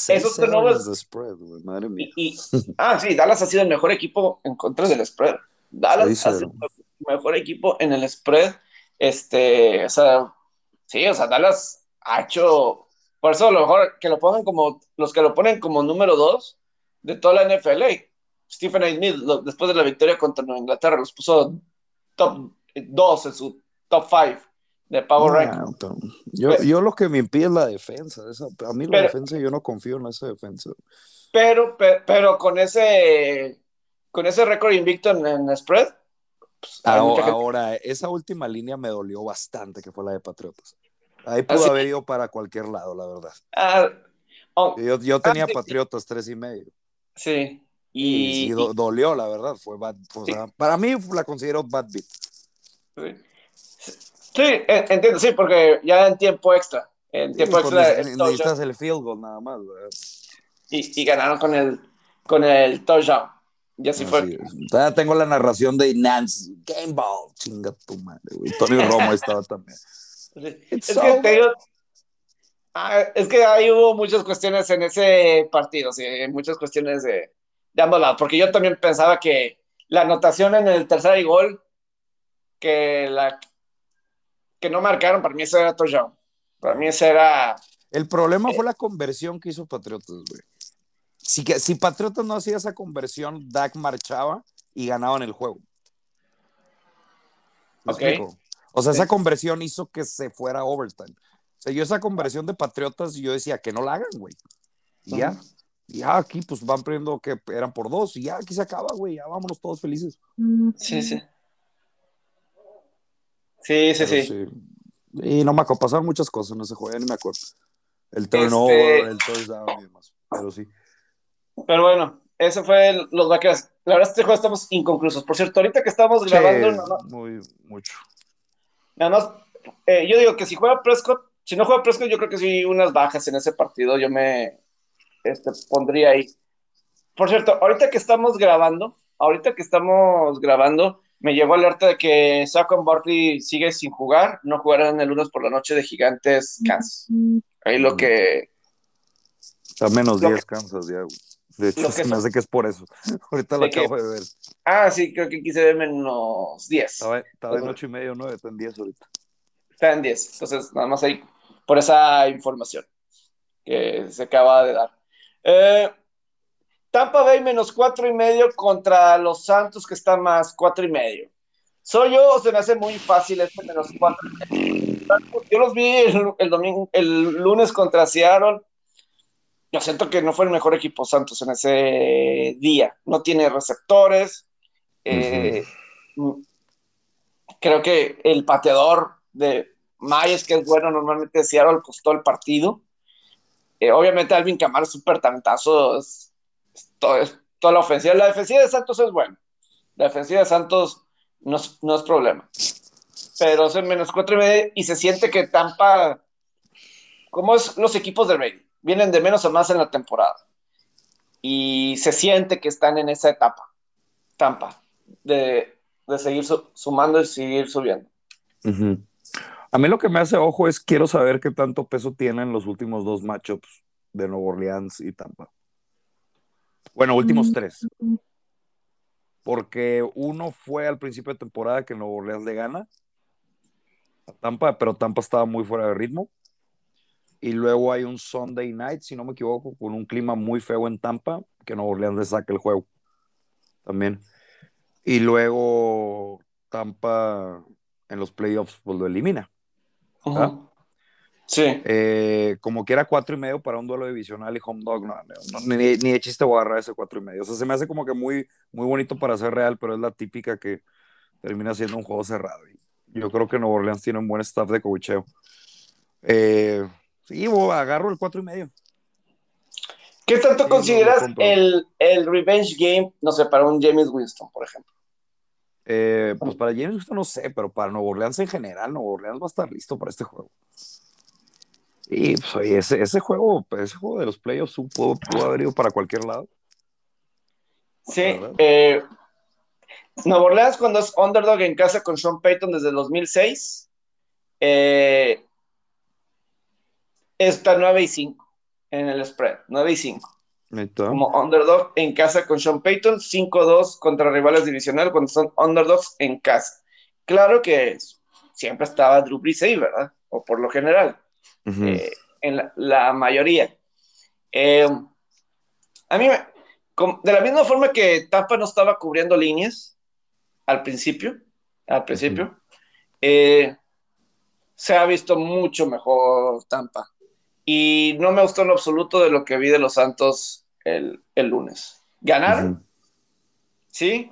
esos turnovers. De spread, madre mía. [LAUGHS] ah, sí, Dallas ha sido el mejor equipo en contra del spread. Dallas ha sido el mejor equipo en el spread. Este, o sea, sí, o sea, Dallas ha hecho. Por eso a lo mejor que lo pongan como. Los que lo ponen como número dos de toda la NFL. Stephen A. Smith, después de la victoria contra Inglaterra, los puso top 2 en su top 5 de Power Rank. Yo, yo, lo que me impide es la defensa. a mí la defensa, yo no confío en esa defensa. Pero, pero, con ese con ese récord invicto en, spread. Pues, ahora, esa última línea me dolió bastante, que fue la de Patriotas. Ahí pudo haber ido para cualquier lado, la verdad. Ah, oh, yo, yo, tenía Patriotas tres y medio. Sí. Y, dolió, la verdad. Fue para mí la considero bad beat. Sí. Entiendo, sí, porque ya en tiempo extra. En tiempo extra. Necesitas el field goal nada más. Y, y, ganaron con el, con el touchdown. Ya sí fue. Todavía tengo la narración de Nance. Game ball. Chinga tu madre, güey. Tony Romo estaba también. [LAUGHS] Es que, digo, ah, es que ahí hubo muchas cuestiones en ese partido, sí, muchas cuestiones de, de ambos lados, porque yo también pensaba que la anotación en el tercer gol, que la que no marcaron, para mí eso era touchdown. Para mí ese era... El problema fue la conversión que hizo Patriotas, güey. Si, si Patriotas no hacía esa conversión, Dak marchaba y ganaban el juego. O sea, esa conversión hizo que se fuera overtime. O sea, yo esa conversión de Patriotas, yo decía que no la hagan, güey. Y ya. Y ya aquí, pues van perdiendo que eran por dos. Y ya aquí se acaba, güey. Ya vámonos todos felices. Sí, sí. Sí, sí, sí. Y no me acuerdo, pasaron muchas cosas en ese juego, ya ni me acuerdo. El turnover, este... el touchdown y demás. Pero sí. Pero bueno, ese fue los vaqueros. La verdad, este juego estamos inconclusos. Por cierto, ahorita que estamos grabando. muy, mucho. Nada más, eh, yo digo que si juega Prescott, si no juega Prescott, yo creo que sí, unas bajas en ese partido. Yo me este, pondría ahí. Por cierto, ahorita que estamos grabando, ahorita que estamos grabando, me llegó alerta de que Saquon Barkley sigue sin jugar, no jugarán el lunes por la noche de Gigantes Kansas. Ahí lo que. Está menos 10 Kansas ya, De hecho, se me hace que es por eso. [LAUGHS] Ahorita lo acabo de ver. Ah, sí, creo que aquí se ve menos 10. Estaba, estaba en 8 y medio, 9, está en 10 ahorita. Está en 10. Entonces, nada más ahí, por esa información que se acaba de dar. Eh, Tampa Bay menos cuatro y medio contra los Santos que está más cuatro y medio. ¿Soy yo o se me hace muy fácil este menos cuatro? Yo los vi el, domingo, el lunes contra Seattle. Yo siento que no fue el mejor equipo Santos en ese día. No tiene receptores. Eh, creo que el pateador de Mayes, que es bueno, normalmente Seattle costó el partido. Eh, obviamente Alvin Camara es súper tantazo, toda la ofensiva. La defensiva de Santos es buena. La defensiva de Santos no es, problema. Pero es menos cuatro y medio y se siente que Tampa, como es los equipos de Brady, vienen de menos a más en la temporada. Y se siente que están en esa etapa, Tampa, de, seguir sumando y seguir subiendo. A mí lo que me hace ojo es quiero saber qué tanto peso tienen los últimos dos matchups de Nuevo Orleans y Tampa. Bueno, últimos tres. Porque uno fue al principio de temporada que Nuevo Orleans le gana a Tampa, pero Tampa estaba muy fuera de ritmo. Y luego hay un Sunday night, si no me equivoco, con un clima muy feo en Tampa, que Nuevo Orleans le saca el juego también. Y luego Tampa en los playoffs pues lo elimina. Sí. Eh, como que era cuatro y medio para un duelo divisional y home dog, no, ni, ni, de chiste voy a agarrar ese cuatro y medio. O sea, se me hace como que muy, muy bonito para ser real, pero es la típica que termina siendo un juego cerrado. Y yo creo que Nuevo Orleans tiene un buen staff de coacheo. Eh, sí, agarro el cuatro y medio. ¿Qué tanto consideras el, el, revenge game, no sé, para un James Winston, por ejemplo? Eh, pues para James Winston no sé, pero para Nuevo Orleans en general, Nuevo Orleans va a estar listo para este juego. Y pues, ese, ese, juego, ese juego de los playoffs pudo, pudo haber ido para cualquier lado. Sí, eh, Nueva Orleans cuando es underdog en casa con Sean Payton desde el 2006, eh, está 9 y 5 en el spread, 9 y 5. Como underdog en casa con Sean Payton, 5-2 contra rivales divisionales cuando son underdogs en casa. Claro que siempre estaba Drew Brees ahí, ¿verdad? O por lo general, eh, en la, mayoría. Eh, a mí, de la misma forma que Tampa no estaba cubriendo líneas al principio, al principio, eh, se ha visto mucho mejor Tampa. Y no me gustó en absoluto de lo que vi de los Santos el, lunes. Ganaron, sí,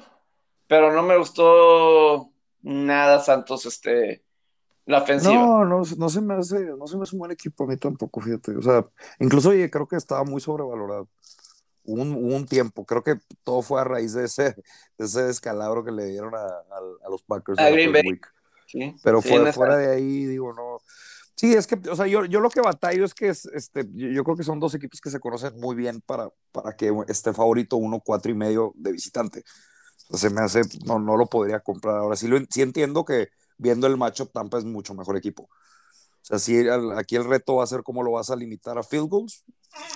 pero no me gustó nada Santos, este, la ofensiva. No, no, no se me hace, no se me hace un buen equipo a mí tampoco, fíjate. O sea, incluso creo que estaba muy sobrevalorado. Un, un tiempo, creo que todo fue a raíz de ese, ese descalabro que le dieron a, los Packers. A Green Bay. Pero fuera, de ahí, digo, no. Sí, es que, o sea, yo, yo lo que batallo es que es, este, yo, creo que son dos equipos que se conocen muy bien para, para que esté favorito uno, cuatro y medio de visitante. O sea, se me hace, no, no lo podría comprar. Ahora sí, lo, sí entiendo que viendo el macho, Tampa es mucho mejor equipo. O sea, sí, aquí el reto va a ser cómo lo vas a limitar a field goals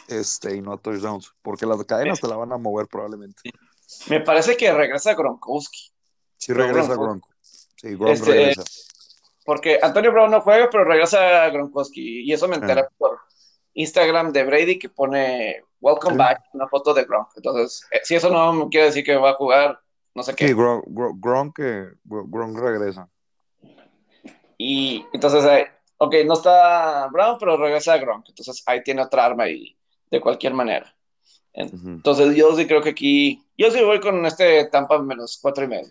este, y no a touchdowns, porque las cadenas te la van a mover probablemente. Me parece que regresa Gronkowski. Sí, regresa Gronk. Sí, Gronk este, regresa. Porque Antonio Brown no juega, pero regresa Gronkowski. Y eso me enteré ah. por Instagram de Brady que pone Welcome back, una foto de Gronk. Entonces, eh, si eso no quiere decir que va a jugar, no sé qué. Sí, Gronk, Gronk, Gronk regresa. Y entonces, eh, ok, no está Brown, pero regresa Gronk. Entonces ahí tiene otra arma y de cualquier manera. Entonces yo sí creo que aquí, yo sí voy con este Tampa menos cuatro y medio.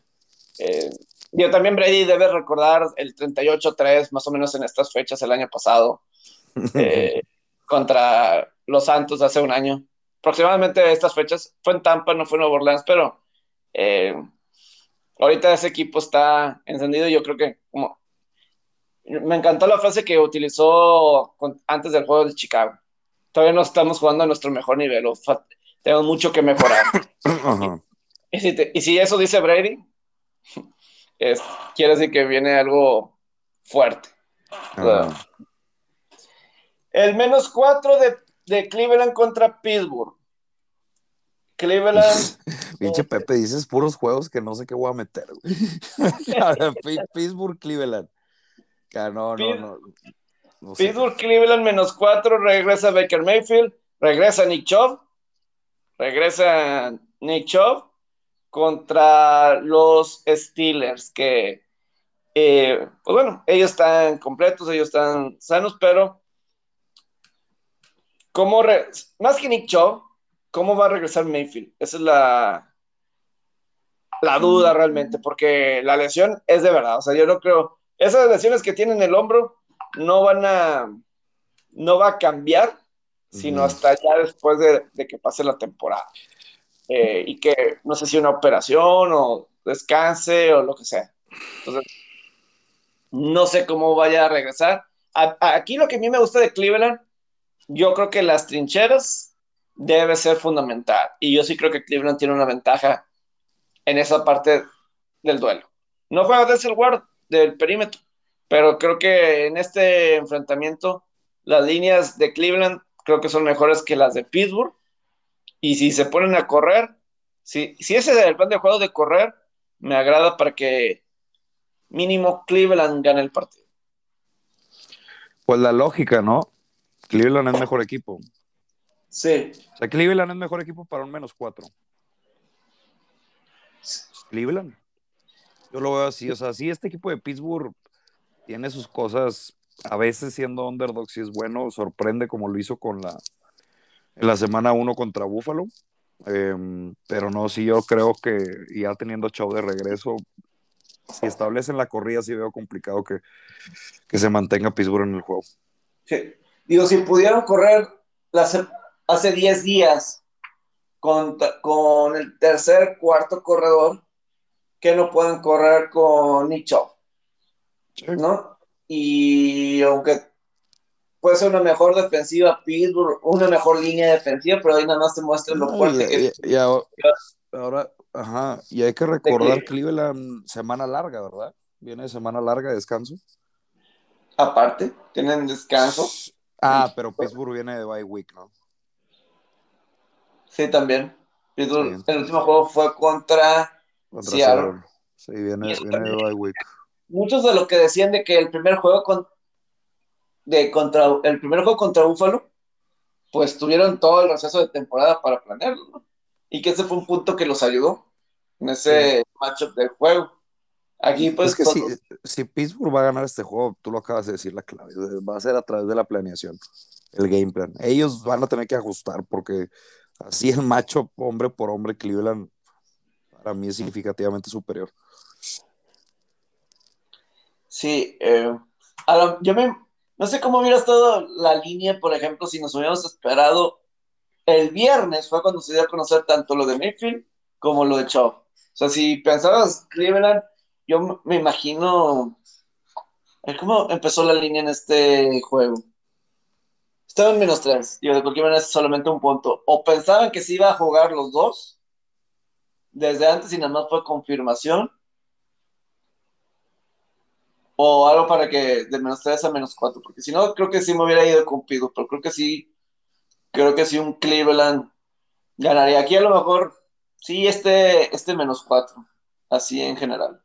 Eh, yo también Brady debe recordar el 38-3 más o menos en estas fechas el año pasado [LAUGHS] eh, contra los Santos hace un año. Aproximadamente estas fechas fue en Tampa, no fue en Nueva Orleans, pero ahorita ese equipo está encendido. Yo creo que como me encantó la frase que utilizó antes del juego de Chicago. Todavía no estamos jugando a nuestro mejor nivel, tenemos mucho que mejorar. [COUGHS] Y, si eso dice Brady, quiere decir que viene algo fuerte. el menos cuatro de, Cleveland contra Pittsburgh. Cleveland. [LAUGHS] Pinche Pepe, dices puros juegos que no sé qué voy a meter. [LAUGHS] [LAUGHS] Pittsburgh, Cleveland no, no, no. Pittsburgh, Cleveland menos cuatro, regresa Baker Mayfield, regresa Nick Chubb, regresa Nick Chubb contra los Steelers, que, eh, pues bueno, ellos están completos, ellos están sanos, pero ¿cómo más que Nick Chubb, ¿cómo va a regresar Mayfield? Esa es la, la duda realmente, porque la lesión es de verdad, o sea, yo no creo esas lesiones que tienen el hombro no van a, no va a cambiar, sino hasta ya después de, que pase la temporada. Eh, y que no sé si una operación o descanse o lo que sea. Entonces, no sé cómo vaya a regresar. aquí lo que a mí me gusta de Cleveland, yo creo que las trincheras debe ser fundamental. Y yo sí creo que Cleveland tiene una ventaja en esa parte del duelo. No juega el Ward, del perímetro. Pero creo que en este enfrentamiento las líneas de Cleveland creo que son mejores que las de Pittsburgh. Y si se ponen a correr, si, si ese es el plan de juego de correr, me agrada para que mínimo Cleveland gane el partido. Pues la lógica, ¿no? Cleveland es mejor equipo. Sí. O sea, Cleveland es mejor equipo para un menos cuatro. Cleveland. Yo lo veo así, o sea, sí, este equipo de Pittsburgh tiene sus cosas, a veces siendo underdog, si es bueno, sorprende como lo hizo con la, la semana 1 contra Buffalo. Em, pero no, sí, yo creo que ya teniendo Chau de regreso, si establecen la corrida, sí veo complicado que, que se mantenga Pittsburgh en el juego. Sí. Digo, si pudieron correr hace 10 días con, con el tercer, cuarto corredor, que no pueden correr con Nick ¿no? Y aunque puede ser una mejor defensiva Pittsburgh, una mejor línea defensiva, pero ahí nada más te muestra lo fuerte que y, ahora, ajá, y hay que recordar que Cleveland semana larga, ¿verdad? Viene semana larga de descanso. Aparte, tienen descanso. Ah, pero Pittsburgh viene de bye week, ¿no? Sí, también. Pittsburgh, el último juego fue contra, Contra Seattle. Sí, viene, Y viene bye week. Muchos de lo que decían de que el primer juego con, de contra el primer juego contra Buffalo, pues tuvieron todo el receso de temporada para planearlo, ¿no? Y que ese fue un punto que los ayudó en ese matchup del juego. Aquí, pues, es que si, si Pittsburgh va a ganar este juego, tú lo acabas de decir la clave, va a ser a través de la planeación, el game plan. Ellos van a tener que ajustar porque así el macho hombre por hombre Cleveland para mí es significativamente superior. Sí, eh, yo me, no sé cómo hubiera estado la línea, por ejemplo, si nos hubiéramos esperado el viernes, fue cuando se dio a conocer tanto lo de Mayfield como lo de Chubb. O sea, si pensabas Cleveland, yo me imagino eh, cómo empezó la línea en este juego. Estaba en menos tres, digo, de cualquier manera es solamente un punto. O pensaban que se iba a jugar los dos desde antes y nada más fue confirmación. O algo para que de menos 3 a menos 4, porque si no, creo que sí me hubiera ido con Pittsburgh, pero creo que sí, creo que sí un Cleveland ganaría. Aquí a lo mejor, sí, este, este menos 4, así en general,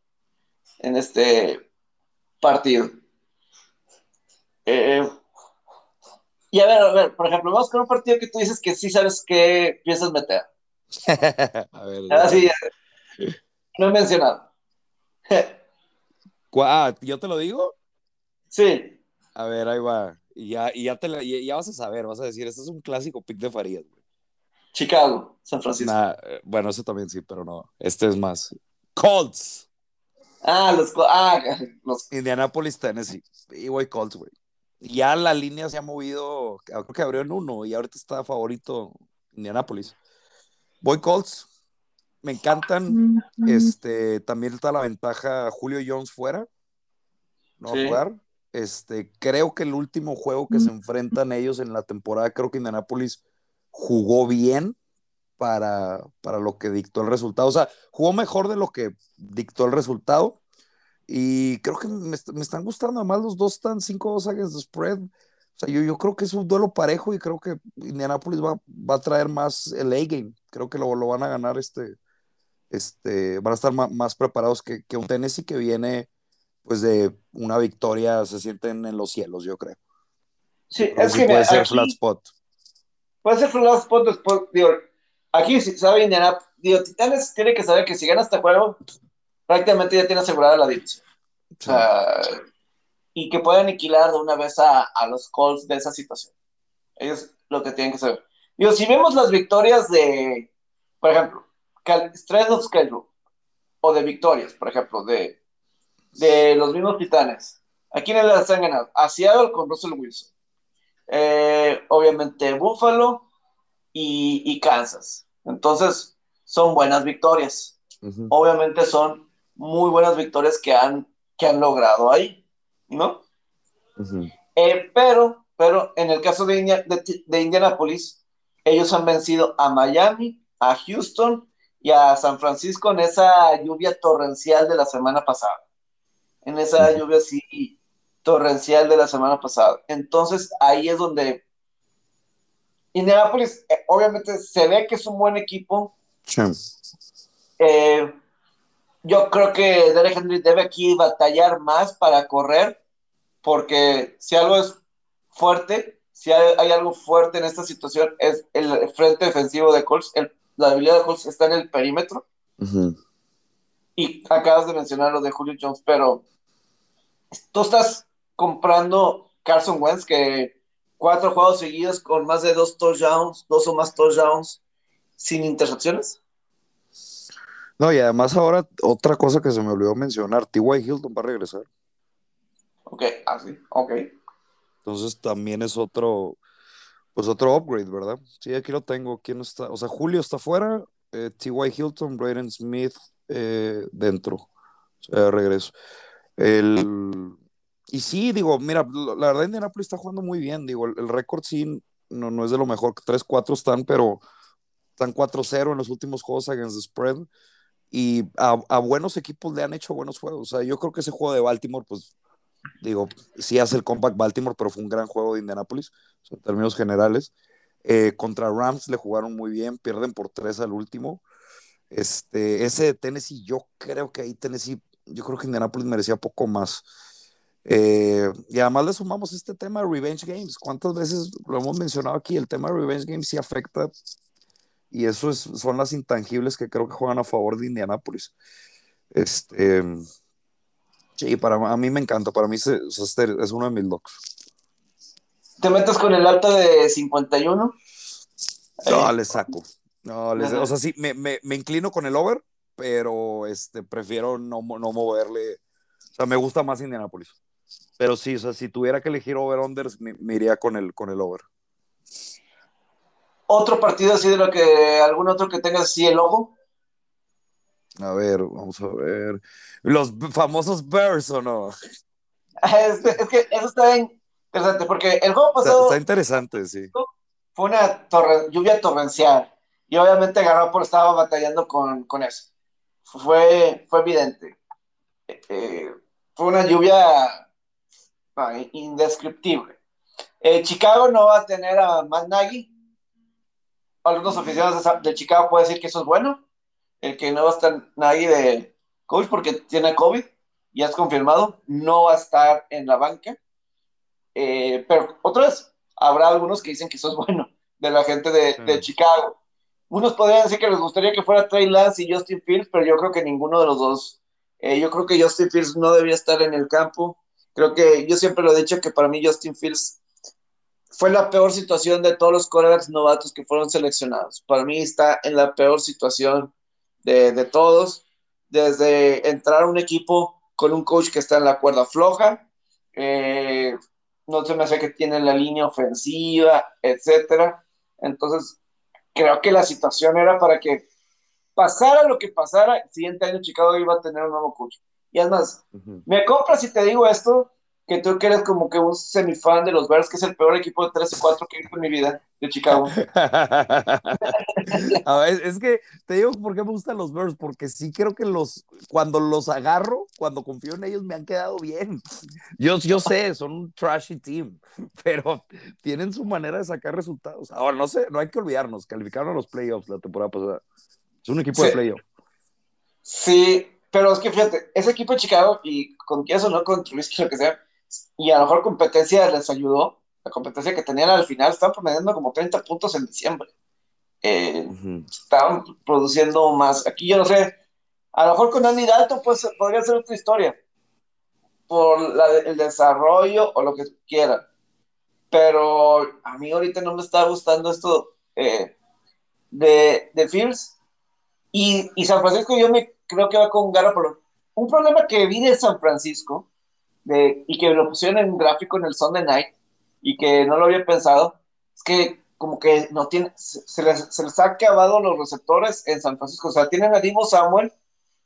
en este partido. Eh, y a ver, a ver, por ejemplo, vamos con un partido que tú dices que sí sabes qué piensas meter. [LAUGHS] a ver, Así, no he mencionado. [LAUGHS] ¿Cu- ah, ¿yo te lo digo? sí, A ver, ahí va. Y ya, y ya, te la- y ya vas a saber, vas a decir, este es un clásico pick de Farías, güey. Chicago, San Francisco. Nah, eh, bueno, eso también sí, pero no. Este es más. Colts. Ah, los, co- ah, [LAUGHS] los Indianapolis, Tennessee. Y voy Colts, güey. Ya la línea se ha movido, creo que abrió en uno y ahorita está favorito Indianapolis. Voy Colts. Me encantan. Este, también está la ventaja Julio Jones fuera. No Sí. a jugar. Este, creo que el último juego que se enfrentan ellos en la temporada, creo que Indianapolis jugó bien para, para lo que dictó el resultado. O sea, jugó mejor de lo que dictó el resultado. Y creo que me, est- me están gustando. Además, los dos están 5-2 against the spread. O sea, yo, yo creo que es un duelo parejo y creo que Indianapolis va, va a traer más el A-game. Creo que lo, lo van a ganar este, este, van a estar más, preparados que, que un Tennessee que viene pues de una victoria, se sienten en los cielos, yo creo. Sí, Creo es que puede mira, ser aquí flat spot. puede ser flat spot después, digo, aquí si sabe Indianapolis, digo, Titanes tiene que saber que si gana este juego, prácticamente ya tiene asegurada la división. O sea, y que puede aniquilar de una vez a, a los Colts de esa situación. Ellos lo que tienen que saber. Digo, si vemos las victorias de, por ejemplo, strength of schedule, o de victorias, por ejemplo, de, de los mismos Titanes, ¿a quiénes les han ganado? A Seattle con Russell Wilson. Eh, obviamente Buffalo y, y Kansas. Entonces, son buenas victorias obviamente son muy buenas victorias que han, que han logrado ahí, ¿no? Eh, pero, pero en el caso de, India- de, de Indianapolis, ellos han vencido a Miami, a Houston y a San Francisco en esa lluvia torrencial de la semana pasada. En esa lluvia así torrencial de la semana pasada. Entonces ahí es donde Indianapolis, eh, obviamente se ve que es un buen equipo, Sí. Eh, yo creo que Derek Henry debe aquí batallar más para correr, porque si algo es fuerte, si hay, hay algo fuerte en esta situación, es el frente defensivo de Colts. El- la habilidad de Colts está en el perímetro. Y acabas de mencionar lo de Julio Jones, pero tú estás comprando Carson Wentz, que cuatro juegos seguidos con más de dos touchdowns, dos o más touchdowns, sin intercepciones. No, y además ahora otra cosa que se me olvidó mencionar, T.Y. Hilton va a regresar. Ok, así, ok. Entonces también es otro, pues otro upgrade, ¿verdad? Sí, aquí lo tengo. ¿Quién está? O sea, Julio está fuera, eh, T.Y. Hilton, Braden Smith eh, dentro. O sea, regreso. El... Y sí, digo, mira, la verdad Indianapolis está jugando muy bien. Digo, el, el récord sí no, no es de lo mejor. 3-4 están, pero están 4-0 en los últimos juegos against the spread. Y a, a buenos equipos le han hecho buenos juegos. O sea, yo creo que ese juego de Baltimore, pues Digo, sí hace el comeback Baltimore, pero fue un gran juego de Indianapolis, en términos generales. Eh, contra Rams le jugaron muy bien, pierden por tres al último. Este, ese de Tennessee, yo creo que ahí Tennessee, yo creo que Indianapolis merecía poco más. Eh, y además le sumamos este tema de Revenge Games. ¿Cuántas veces lo hemos mencionado aquí? El tema de Revenge Games sí afecta y eso es, son las intangibles que creo que juegan a favor de Indianapolis. Este, sí, para a mí me encanta, para mí es, es uno de mis locks. ¿Te metes con el alta de 51? No, le saco. No, o sea, sí, me, me, me, inclino con el over, pero este, prefiero no, no moverle. O sea, me gusta más Indianapolis. Pero sí, o sea, si tuviera que elegir over-unders, me, me, iría con el, con el over otro partido así de lo que algún otro que tengas así el ojo. A ver, vamos a ver. Los famosos Bears o no. [LAUGHS] Es, que eso está interesante porque el juego pasado. Está, interesante, sí. Fue una lluvia torrencial y obviamente Garoppolo estaba batallando con, con eso. Fue, fue evidente. Eh, fue una lluvia indescriptible. Eh, Chicago no va a tener a Matt Nagy, algunos oficiales de, Chicago pueden decir que eso es bueno, el que no va a estar nadie de coach porque tiene COVID, ya es confirmado, no va a estar en la banca. Eh, pero otra vez, habrá algunos que dicen que eso es [LAUGHS] bueno de la gente de, Chicago. Unos podrían decir que les gustaría que fuera Trey Lance y Justin Fields, pero yo creo que ninguno de los dos. Eh, yo creo que Justin Fields no debía estar en el campo. Creo que yo siempre lo he dicho que para mí Justin Fields fue la peor situación de todos los quarterbacks novatos que fueron seleccionados. Para mí está en la peor situación de, de todos, desde entrar a un equipo con un coach que está en la cuerda floja, eh, no se me hace que tiene la línea ofensiva, etcétera. Entonces, creo que la situación era para que pasara lo que pasara, el siguiente año Chicago iba a tener un nuevo coach. Y además, me compras si te digo esto, que tú que eres como que un semifan de los Bears, que es el peor equipo de 3 y 4 que he visto en mi vida, de Chicago. [LAUGHS] A ver, es que te digo por qué me gustan los Bears, porque sí creo que los, cuando los agarro, cuando confío en ellos, me han quedado bien. Yo, yo sé, son un trashy team, pero tienen su manera de sacar resultados. Ahora, no sé, no hay que olvidarnos, calificaron a los playoffs la temporada pasada. Es un equipo de playoffs. Sí, pero es que fíjate, ese equipo de Chicago, y con eso no con Trubisky, lo que sea, y a lo mejor competencia les ayudó, la competencia que tenían al final, estaban promediando como 30 puntos en diciembre. Eh, estaban produciendo más. Aquí yo no sé, a lo mejor con Andy Dalton pues, podría ser otra historia, por el desarrollo o lo que quieran. Pero a mí ahorita no me está gustando esto eh, de, de Fields. Y, y, San Francisco yo me creo que va con Garoppolo. Un problema que vi de San Francisco y que lo pusieron en gráfico en el Sunday Night y que no lo había pensado, es que como que no tiene, se, les, se les, ha acabado los receptores en San Francisco. O sea, tienen a Divo Samuel,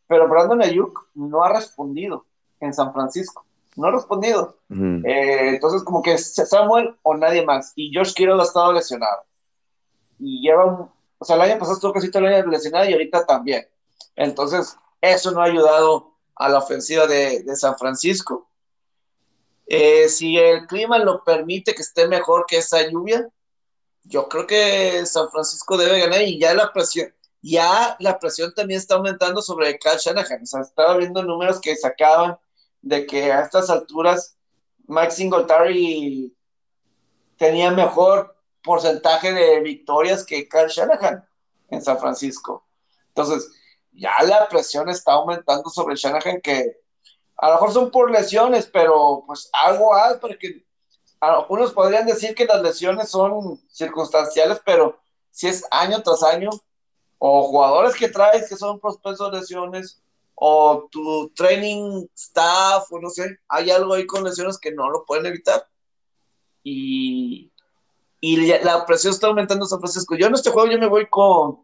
pero Brandon Ayuk no ha respondido en San Francisco. No ha respondido. Eh, entonces, como que Samuel o nadie más. Y George Kittle ha estado lesionado. Y lleva un, o sea, el año pasado estuvo casi todo el año lesionado y ahorita también. Entonces, eso no ha ayudado a la ofensiva de, de San Francisco. Eh, si el clima lo permite que esté mejor que esa lluvia, yo creo que San Francisco debe ganar y ya la presión, ya la presión también está aumentando sobre Kyle Shanahan. O estaba viendo números que sacaban de que a estas alturas Mike Singletary tenía mejor porcentaje de victorias que Kyle Shanahan en San Francisco. Entonces, ya la presión está aumentando sobre Shanahan que a lo mejor son por lesiones, pero pues algo hay, porque algunos podrían decir que las lesiones son circunstanciales, pero si es año tras año, o jugadores que traes que son propensos a lesiones, o tu training staff, o no sé, hay algo ahí con lesiones que no lo pueden evitar. Y, y la presión está aumentando en San Francisco. Yo en este juego yo me voy con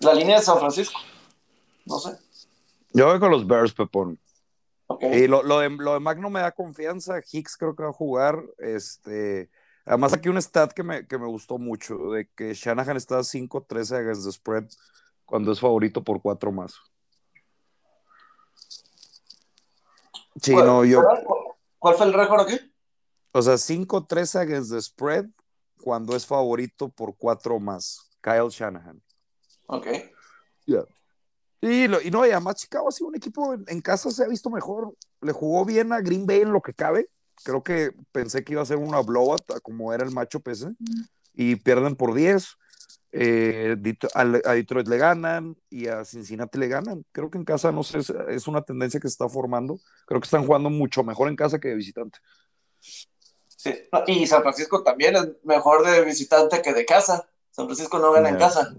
la línea de San Francisco. No sé. Yo voy con los Bears, Pepón. Y lo, lo, de, lo de Mac no me da confianza. Hicks creo que va a jugar. Este, además, aquí un stat que me, que me gustó mucho: de que Shanahan está 5-13 against the spread cuando es favorito por 4 más. Sí, no, yo. ¿Cuál fue el récord aquí? O sea, 5-3 against the spread cuando es favorito por cuatro más. Kyle Shanahan. Ok. Yeah. Y, lo, y no, y además Chicago ha sido un equipo en, en, casa, se ha visto mejor. Le jugó bien a Green Bay en lo que cabe. Creo que pensé que iba a ser una blowout, como era el macho PC. Y pierden por 10. Eh, a, Detroit le ganan y a Cincinnati le ganan. Creo que en casa, no sé, es, es una tendencia que se está formando. Creo que están jugando mucho mejor en casa que de visitante. Sí. Y San Francisco también es mejor de visitante que de casa. San Francisco no gana yeah. en casa.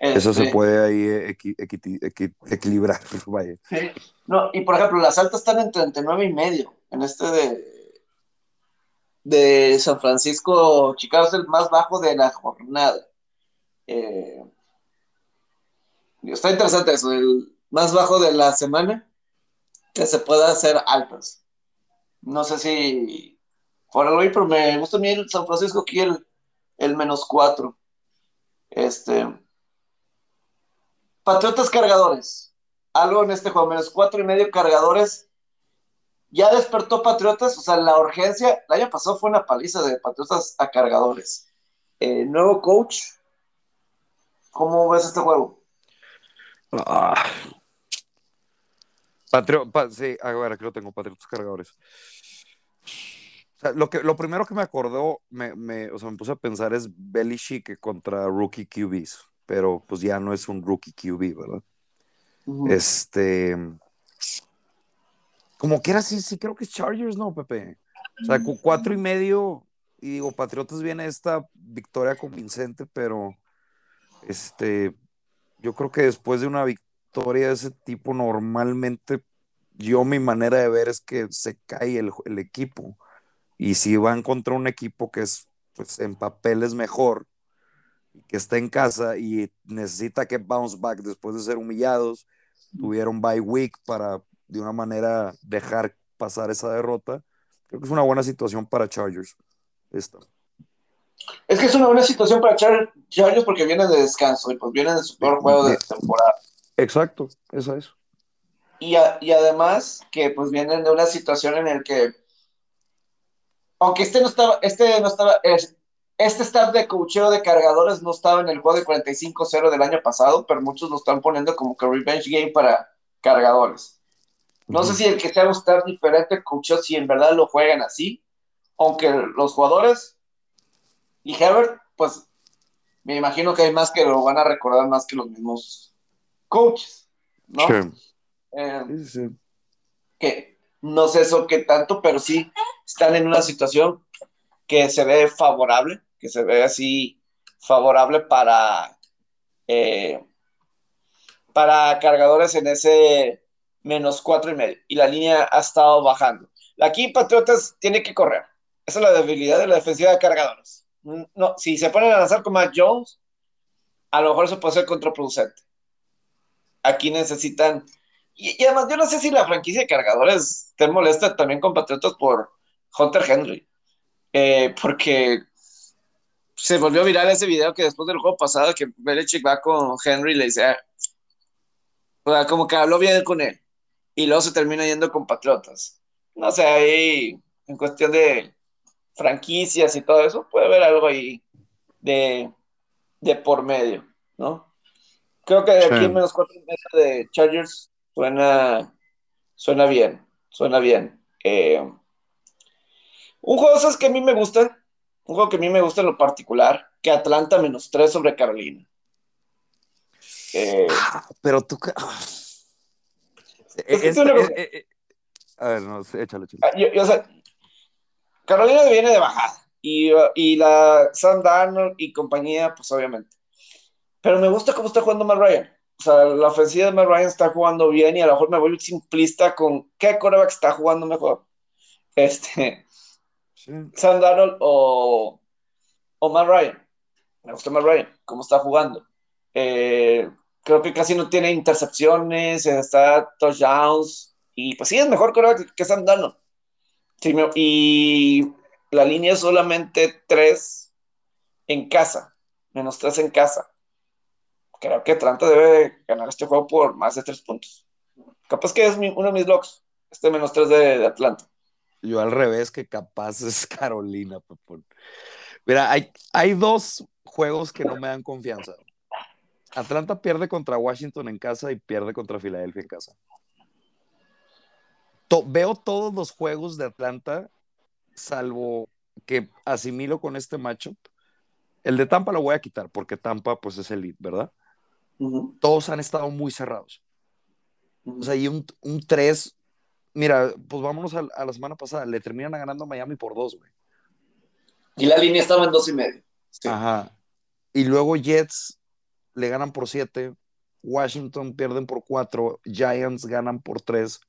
Eso este, se puede ahí equi, equi, equi, equilibrar. Vaya. Sí. No, y por ejemplo, las altas están en 39 y medio. En este de, de San Francisco, Chicago es el más bajo de la jornada. Eh, está interesante eso, el más bajo de la semana que se pueda hacer altas. No sé si por algo, pero me gusta a mí el San Francisco aquí el, el menos cuatro. Este. Patriotas cargadores. Algo en este juego, menos cuatro y medio cargadores. Ya despertó Patriotas, o sea, la urgencia. El año pasado fue una paliza de Patriotas a cargadores. Eh, nuevo coach. ¿Cómo ves este juego? Ah. Patrio, pa, sí, a ver, aquí lo tengo, Patriotas cargadores. Lo, que, lo primero que me acordó, me, me, o sea, me puse a pensar es Belichick contra rookie QBs, pero pues ya no es un rookie QB, ¿verdad? Uh -huh. Este. Como que era así, sí creo que es Chargers, ¿no, Pepe? O sea, con cuatro y medio, y digo, Patriotas viene esta victoria convincente, pero este, yo creo que después de una victoria de ese tipo, normalmente yo mi manera de ver es que se cae el, el equipo. Y si van contra un equipo que es, pues, en papel es mejor, que está en casa y necesita que bounce back después de ser humillados, tuvieron bye week para de una manera dejar pasar esa derrota, creo que es una buena situación para Chargers. Esta. Es que es una buena situación para Char Chargers porque vienen de descanso y pues vienen de su peor juego de temporada. Exacto, eso es. Y, a, y además que pues vienen de una situación en la que aunque este no estaba, este no estaba, es, este staff de cocheo de cargadores no estaba en el juego de 45-0 del año pasado, pero muchos lo están poniendo como que revenge game para cargadores. No uh -huh. sé si el que sea un staff diferente cocheo, si en verdad lo juegan así, aunque los jugadores y Herbert, pues me imagino que hay más que lo van a recordar más que los mismos coaches, ¿no? Eh, Sí, sí. que no sé eso qué tanto, pero sí están en una situación que se ve favorable, que se ve así favorable para, eh, para cargadores en ese menos cuatro y medio. Y la línea ha estado bajando. Aquí Patriotas tiene que correr. Esa es la debilidad de la defensiva de cargadores. No, si se ponen a lanzar con Mac Jones, a lo mejor eso puede ser contraproducente. Aquí necesitan y, además, yo no sé si la franquicia de cargadores esté molesta también con Patriotas por Hunter Henry. Eh, porque se volvió viral ese video que después del juego pasado que Belichick va con Henry y le dice, o sea, como que habló bien con él. Y luego se termina yendo con Patriotas. No sé, ahí en cuestión de franquicias y todo eso, puede haber algo ahí de, de por medio, ¿no? Creo que de aquí en menos cuatro meses de Chargers Suena, suena bien, suena bien. Eh, un juego ¿sabes? que a mí me gusta, un juego que a mí me gusta en lo particular, que Atlanta menos 3 sobre Carolina. Eh, pero tú... Es que este, eh, eh, a ver, no, échale. Ah, yo, yo, o sea, Carolina viene de bajada y, y la Sam Darnold y compañía, pues obviamente. Pero me gusta cómo está jugando Matt Ryan o sea, la ofensiva de Matt Ryan está jugando bien y a lo mejor me vuelvo simplista con qué coreback está jugando mejor. Este, sí. Sam Darnold o, o Matt Ryan. Me gusta Matt Ryan, cómo está jugando. Eh, creo que casi no tiene intercepciones, está touchdowns y pues sí, es mejor coreback que Sam Darnold. Sí, y la línea es solamente 3 en casa, menos 3 en casa creo que Atlanta debe ganar este juego por más de tres puntos. Capaz que es uno de mis locks, este menos tres de, Atlanta. Yo al revés, que capaz [LAUGHS] es Carolina, Pepón. Mira, hay, hay dos juegos que no me dan confianza. Atlanta pierde contra Washington en casa y pierde contra Filadelfia en casa. veo todos los juegos de Atlanta, salvo que asimilo con este matchup. El de Tampa lo voy a quitar porque Tampa pues es elite, ¿verdad? Todos han estado muy cerrados. O sea, y un, un 3, mira, pues vámonos a, la semana pasada, le terminan ganando a Miami por dos, güey. Y la línea estaba en dos y medio. Ajá. Y luego Jets le ganan por siete, Washington pierden por cuatro, Giants ganan por tres.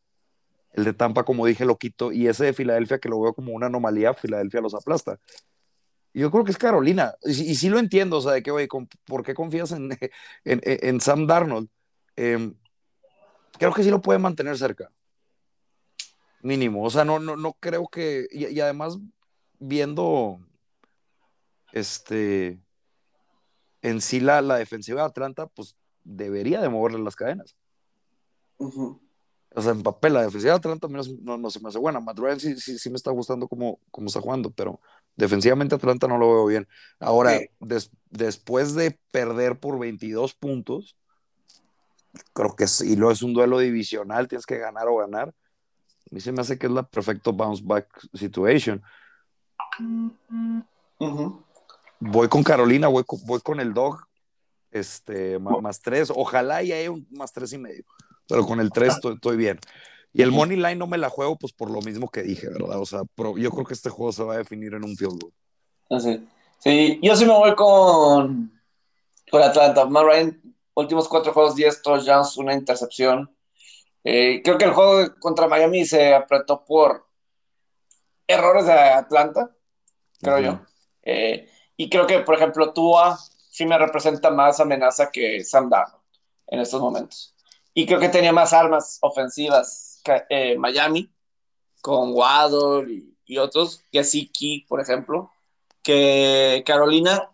El de Tampa, como dije, lo quito. Y ese de Filadelfia, que lo veo como una anomalía, Filadelfia los aplasta. Yo creo que es Carolina. Y, sí lo entiendo, o sea, de que, oye, ¿por qué confías [LAUGHS] en, en, Sam Darnold? Em, creo que sí lo puede mantener cerca. Mínimo. O sea, no, no, no creo que. Y, además, viendo este en sí la, la, defensiva de Atlanta, pues debería de moverle las cadenas. O sea, en papel, la defensiva de Atlanta no, no, se me hace buena. Matt Ryan sí, sí, me está gustando cómo, cómo, está jugando, pero defensivamente Atlanta no lo veo bien. Ahora, después de perder por 22 puntos, creo que sí, lo es un duelo divisional, tienes que ganar o ganar. A mí se me hace que es la perfecto bounce back situation. Voy con Carolina, voy con, voy con el dog, este, más, tres. Ojalá y haya un más tres y medio, pero con el tres estoy, bien. Y el money line no me la juego, pues por lo mismo que dije, ¿verdad? O sea, yo creo que este juego se va a definir en un field goal. Ah, sí, yo sí me voy con, con Atlanta. Matt Ryan últimos cuatro juegos, 10 touchdowns, una intercepción. Eh, creo que el juego contra Miami se apretó por errores de Atlanta, creo yo. Eh, y creo que, por ejemplo, Tua sí me representa más amenaza que Sam Darnold en estos momentos. Y creo que tenía más armas ofensivas que eh, Miami, con Waddle y, y otros, Key, por ejemplo, que Carolina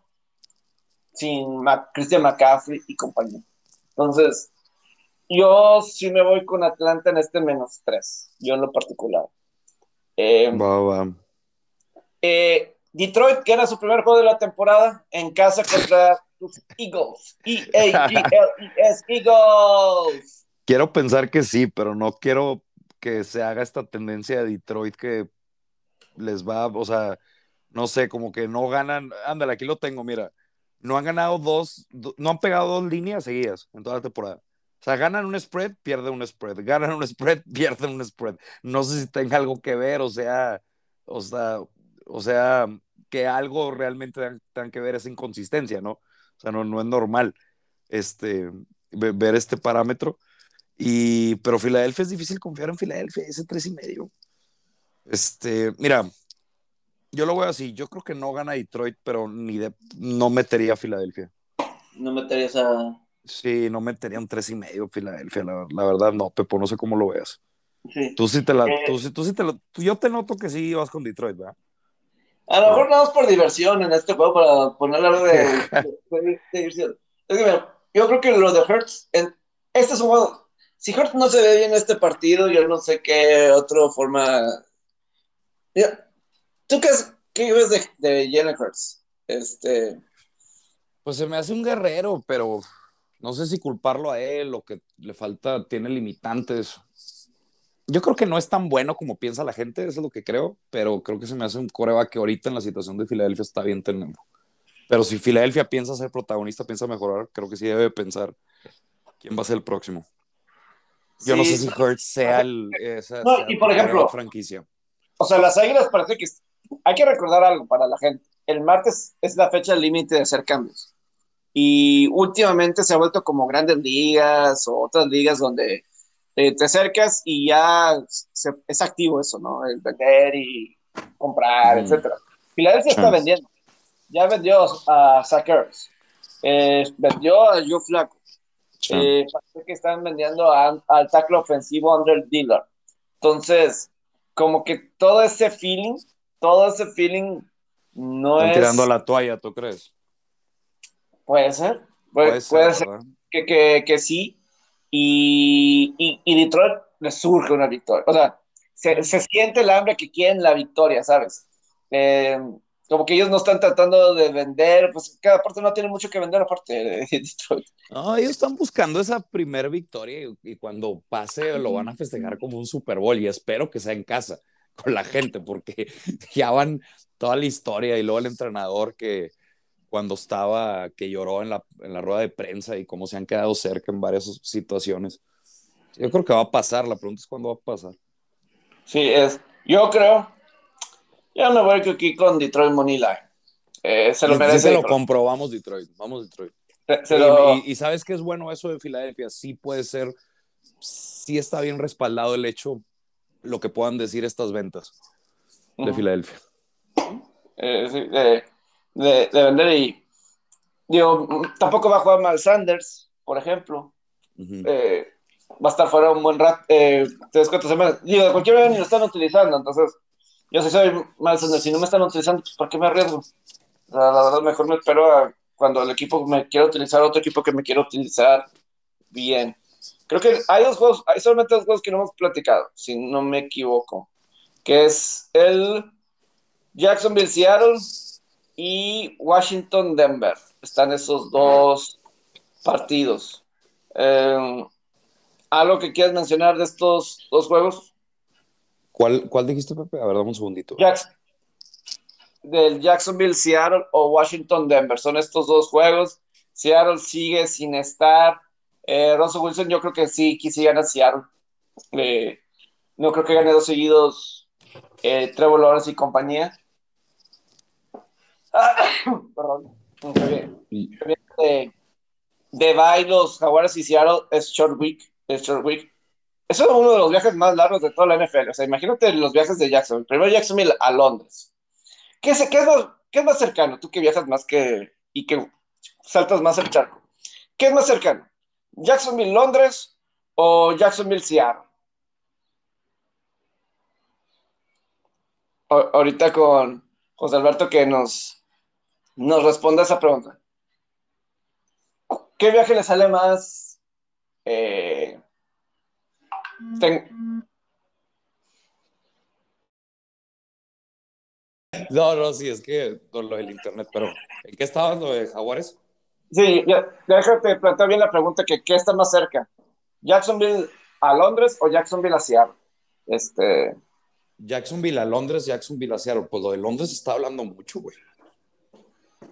sin Christian McCaffrey y compañía. Entonces, yo sí me voy con Atlanta en este menos tres, yo en lo particular. Eh, eh, Detroit, que era su primer juego de la temporada, en casa contra los Eagles. E-A-G-L-E-S, [LAUGHS] Eagles. Quiero pensar que sí, pero no quiero que se haga esta tendencia de Detroit que les va, o sea, no sé, como que no ganan. Ándale, aquí lo tengo, mira no han ganado dos, no han pegado dos líneas seguidas en toda la temporada. Sea, ganan un spread, pierden un spread, ganan un spread, [LAUGHS] pierden un spread. No sé si tenga algo que ver, o sea, o sea, o sea, que algo realmente tenga que ver esa inconsistencia, ¿no? O sea, no, no es normal este, ver este parámetro. Y, pero Filadelfia es difícil confiar en Filadelfia, ese tres y medio. Este, mira, yo lo veo así. Yo creo que no gana Detroit, pero ni de, no metería a Filadelfia. No meterías a. Sí, no metería un tres y medio Filadelfia, la, verdad no, Pepo, no sé cómo lo veas. Sí. Tú sí te la, eh, tú, tú sí te lo, yo te noto que sí vas con Detroit, ¿verdad? A lo mejor vamos por diversión en este juego para ponerle algo de, [LAUGHS] diversión. yo creo que lo de Hertz, en, este es un juego, si Hertz no se ve bien en este partido, yo no sé qué otra forma. ¿Tú qué, qué ves de, de Jalen Este. Pues se me hace un guerrero, pero no sé si culparlo a él o que le falta, tiene limitantes. Yo creo que no es tan bueno como piensa la gente, eso es lo que creo, pero creo que se me hace un coreba que ahorita en la situación de Filadelfia está bien teniendo. Pero si Filadelfia piensa ser protagonista, piensa mejorar, creo que sí debe pensar quién va a ser el próximo. Yo no sé si Hurts sea el, esa, no, y por ejemplo, franquicia. O sea, las águilas parece que hay que recordar algo para la gente. El martes es la fecha límite de hacer cambios. Y últimamente se ha vuelto como grandes ligas o otras ligas donde eh, te acercas y ya es activo eso, ¿no? El vender y comprar, etc. etcétera. Filadelfia está vendiendo. Ya vendió a Sackers. Eh, vendió a Joe Flaco. Eh, parece que están vendiendo al tackle ofensivo Andre Dealer. Entonces, como que todo ese feeling todo ese feeling no Están es. tirando la toalla, ¿tú crees? Puede ser. Puede, ser, que, que, sí. Y, y, Detroit le surge una victoria. O sea, se, siente el hambre que quieren la victoria, ¿sabes? Eh, como que ellos no están tratando de vender, pues cada parte no tiene mucho que vender aparte de Detroit. No, ellos están buscando esa primer victoria y, cuando pase lo van a festejar como un Super Bowl y espero que sea en casa con la gente porque [LAUGHS] ya van toda la historia y luego el entrenador que cuando estaba, que lloró en la, en la rueda de prensa y cómo se han quedado cerca en varias situaciones. Yo creo que va a pasar, la pregunta es cuándo va a pasar. Sí, es, yo creo, ya me voy aquí con Detroit Moneyline. Eh, se lo merece. se lo comprobamos Detroit, vamos Detroit. y, sabes que es bueno eso de Filadelfia, sí puede ser, sí está bien respaldado el hecho, lo que puedan decir estas ventas de Filadelfia. Eh, sí, de, de, vender y digo, tampoco va a jugar mal Sanders, por ejemplo. eh, va a estar fuera un buen rato, eh, tres, cuatro semanas. Digo, de cualquier manera ni lo están utilizando, entonces yo si soy mal si no me están utilizando, pues ¿para qué me arriesgo? la verdad, mejor me espero a cuando el equipo me quiera utilizar, otro equipo que me quiera utilizar bien. Creo que hay dos juegos, hay solamente dos juegos que no hemos platicado, si no me equivoco, que es el Jacksonville Seattle y Washington Denver. Están esos dos partidos. Eh, ¿Algo que quieras mencionar de estos dos juegos? ¿Cuál, cuál dijiste, Pepe? A ver, dame un segundito. del Jacksonville, Seattle o Washington, Denver. Son estos dos juegos. Seattle sigue sin estar. Eh, Russell Wilson, yo creo que sí, sí gana Seattle. Eh, no creo que gane dos seguidos eh, Trevor Lawrence y compañía. [COUGHS] perdón. De, de bye, los Jaguares y Seattle es short week short week. Eso es uno de los viajes más largos de toda la NFL. O sea, imagínate los viajes de Jackson. Primero Jacksonville a Londres. ¿Qué es, qué, es más, ¿Qué es más cercano? Tú que viajas más que. y que saltas más el charco. ¿Qué es más cercano? ¿Jacksonville, Londres o Jacksonville, Seattle? ahorita con José Alberto que nos, nos responda esa pregunta. ¿Qué viaje le sale más eh, no, no, sí, es que con lo del internet, pero ¿en qué estabas lo de Jaguares? Sí, ya, déjate plantear bien la pregunta que ¿qué está más cerca? ¿Jacksonville a Londres o Jacksonville a Seattle? Este... Jacksonville a Londres, Jacksonville a Seattle. Pues lo de Londres está hablando mucho, güey.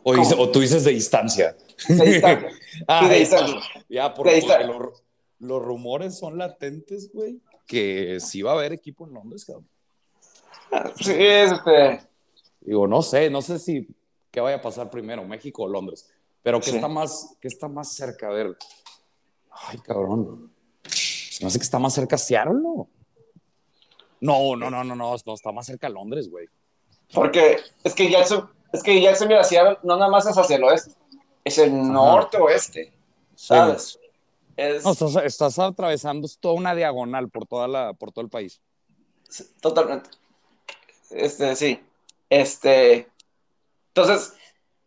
O, tú dices de distancia. De distancia. [LAUGHS] ah, de distancia. Ya, porque, los rumores son latentes, güey, que sí va a haber equipo en Londres, cabrón. Sí, este. Digo, no sé, no sé si qué vaya a pasar primero, México o Londres, pero que está más, que está más cerca, a ver. Ay, cabrón. Se me hace que está más cerca Seattle, ¿no? No, no, no, no, no, no, está más cerca Londres, güey. Porque es que Jackson, es que Jackson mira, Seattle no nada más es hacia el oeste, es el norte-oeste, ¿sabes? estás, atravesando toda una diagonal por, toda la, por todo el país. totalmente. Este, sí. Este. Entonces,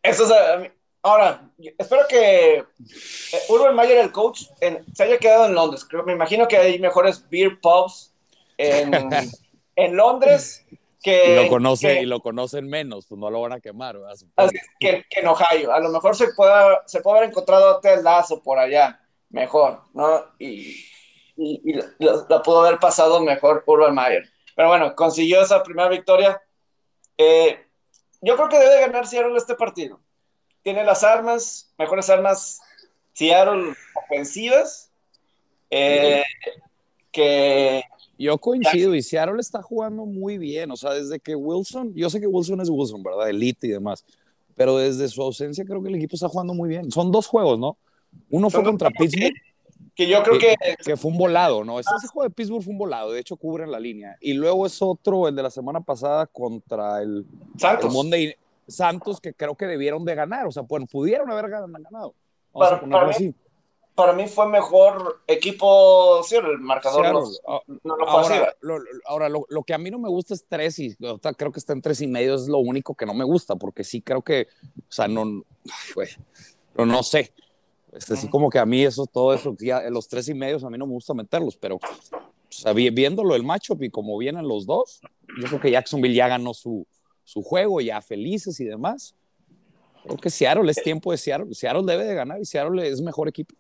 eso es. Ahora, espero que eh, Urban Mayer, el coach, se haya quedado en Londres. me imagino que hay mejores beer pubs en, [LAUGHS] en Londres que. Y lo, conoce, y lo conocen menos, pues no lo van a quemar. Que, que, en Ohio. A lo mejor se pueda, se puede haber encontrado Hotel Lazo por allá mejor, ¿no? Y, y, la, pudo haber pasado mejor Urban Meyer. Pero bueno, consiguió esa primera victoria. Eh, yo creo que debe ganar Seattle este partido. Tiene las armas, mejores armas Seattle ofensivas. Eh, que yo coincido y Seattle está jugando muy bien, o sea, desde que Wilson, yo sé que Wilson es Wilson, ¿verdad? Elite y demás, pero desde su ausencia creo que el equipo está jugando muy bien. Son dos juegos, ¿no? Uno fue contra Pittsburgh. Que, yo creo que, que, fue un volado, ¿no? Ese, juego de Pittsburgh fue un volado, de hecho cubren la línea. Y luego es otro, el de la semana pasada contra el Santos. Monday, Santos, que creo que debieron de ganar, o sea, pudieron haber ganado. Vamos para, a mí, para mí fue mejor equipo, sí, el marcador ah, no, no, ahora, lo, ahora lo, lo, que a mí no me gusta es tres y creo que está en tres y medio, es lo único que no me gusta, porque sí creo que, o sea, no, güey, no, no sé. Este, sí, como que a mí eso, todo eso, ya, los tres y medios, a mí no me gusta meterlos, pero sea, viéndolo el matchup y como vienen los dos, yo creo que Jacksonville ya ganó su, su juego, ya felices y demás. Creo que Seattle es tiempo de Seattle. Seattle debe de ganar y Seattle es mejor equipo.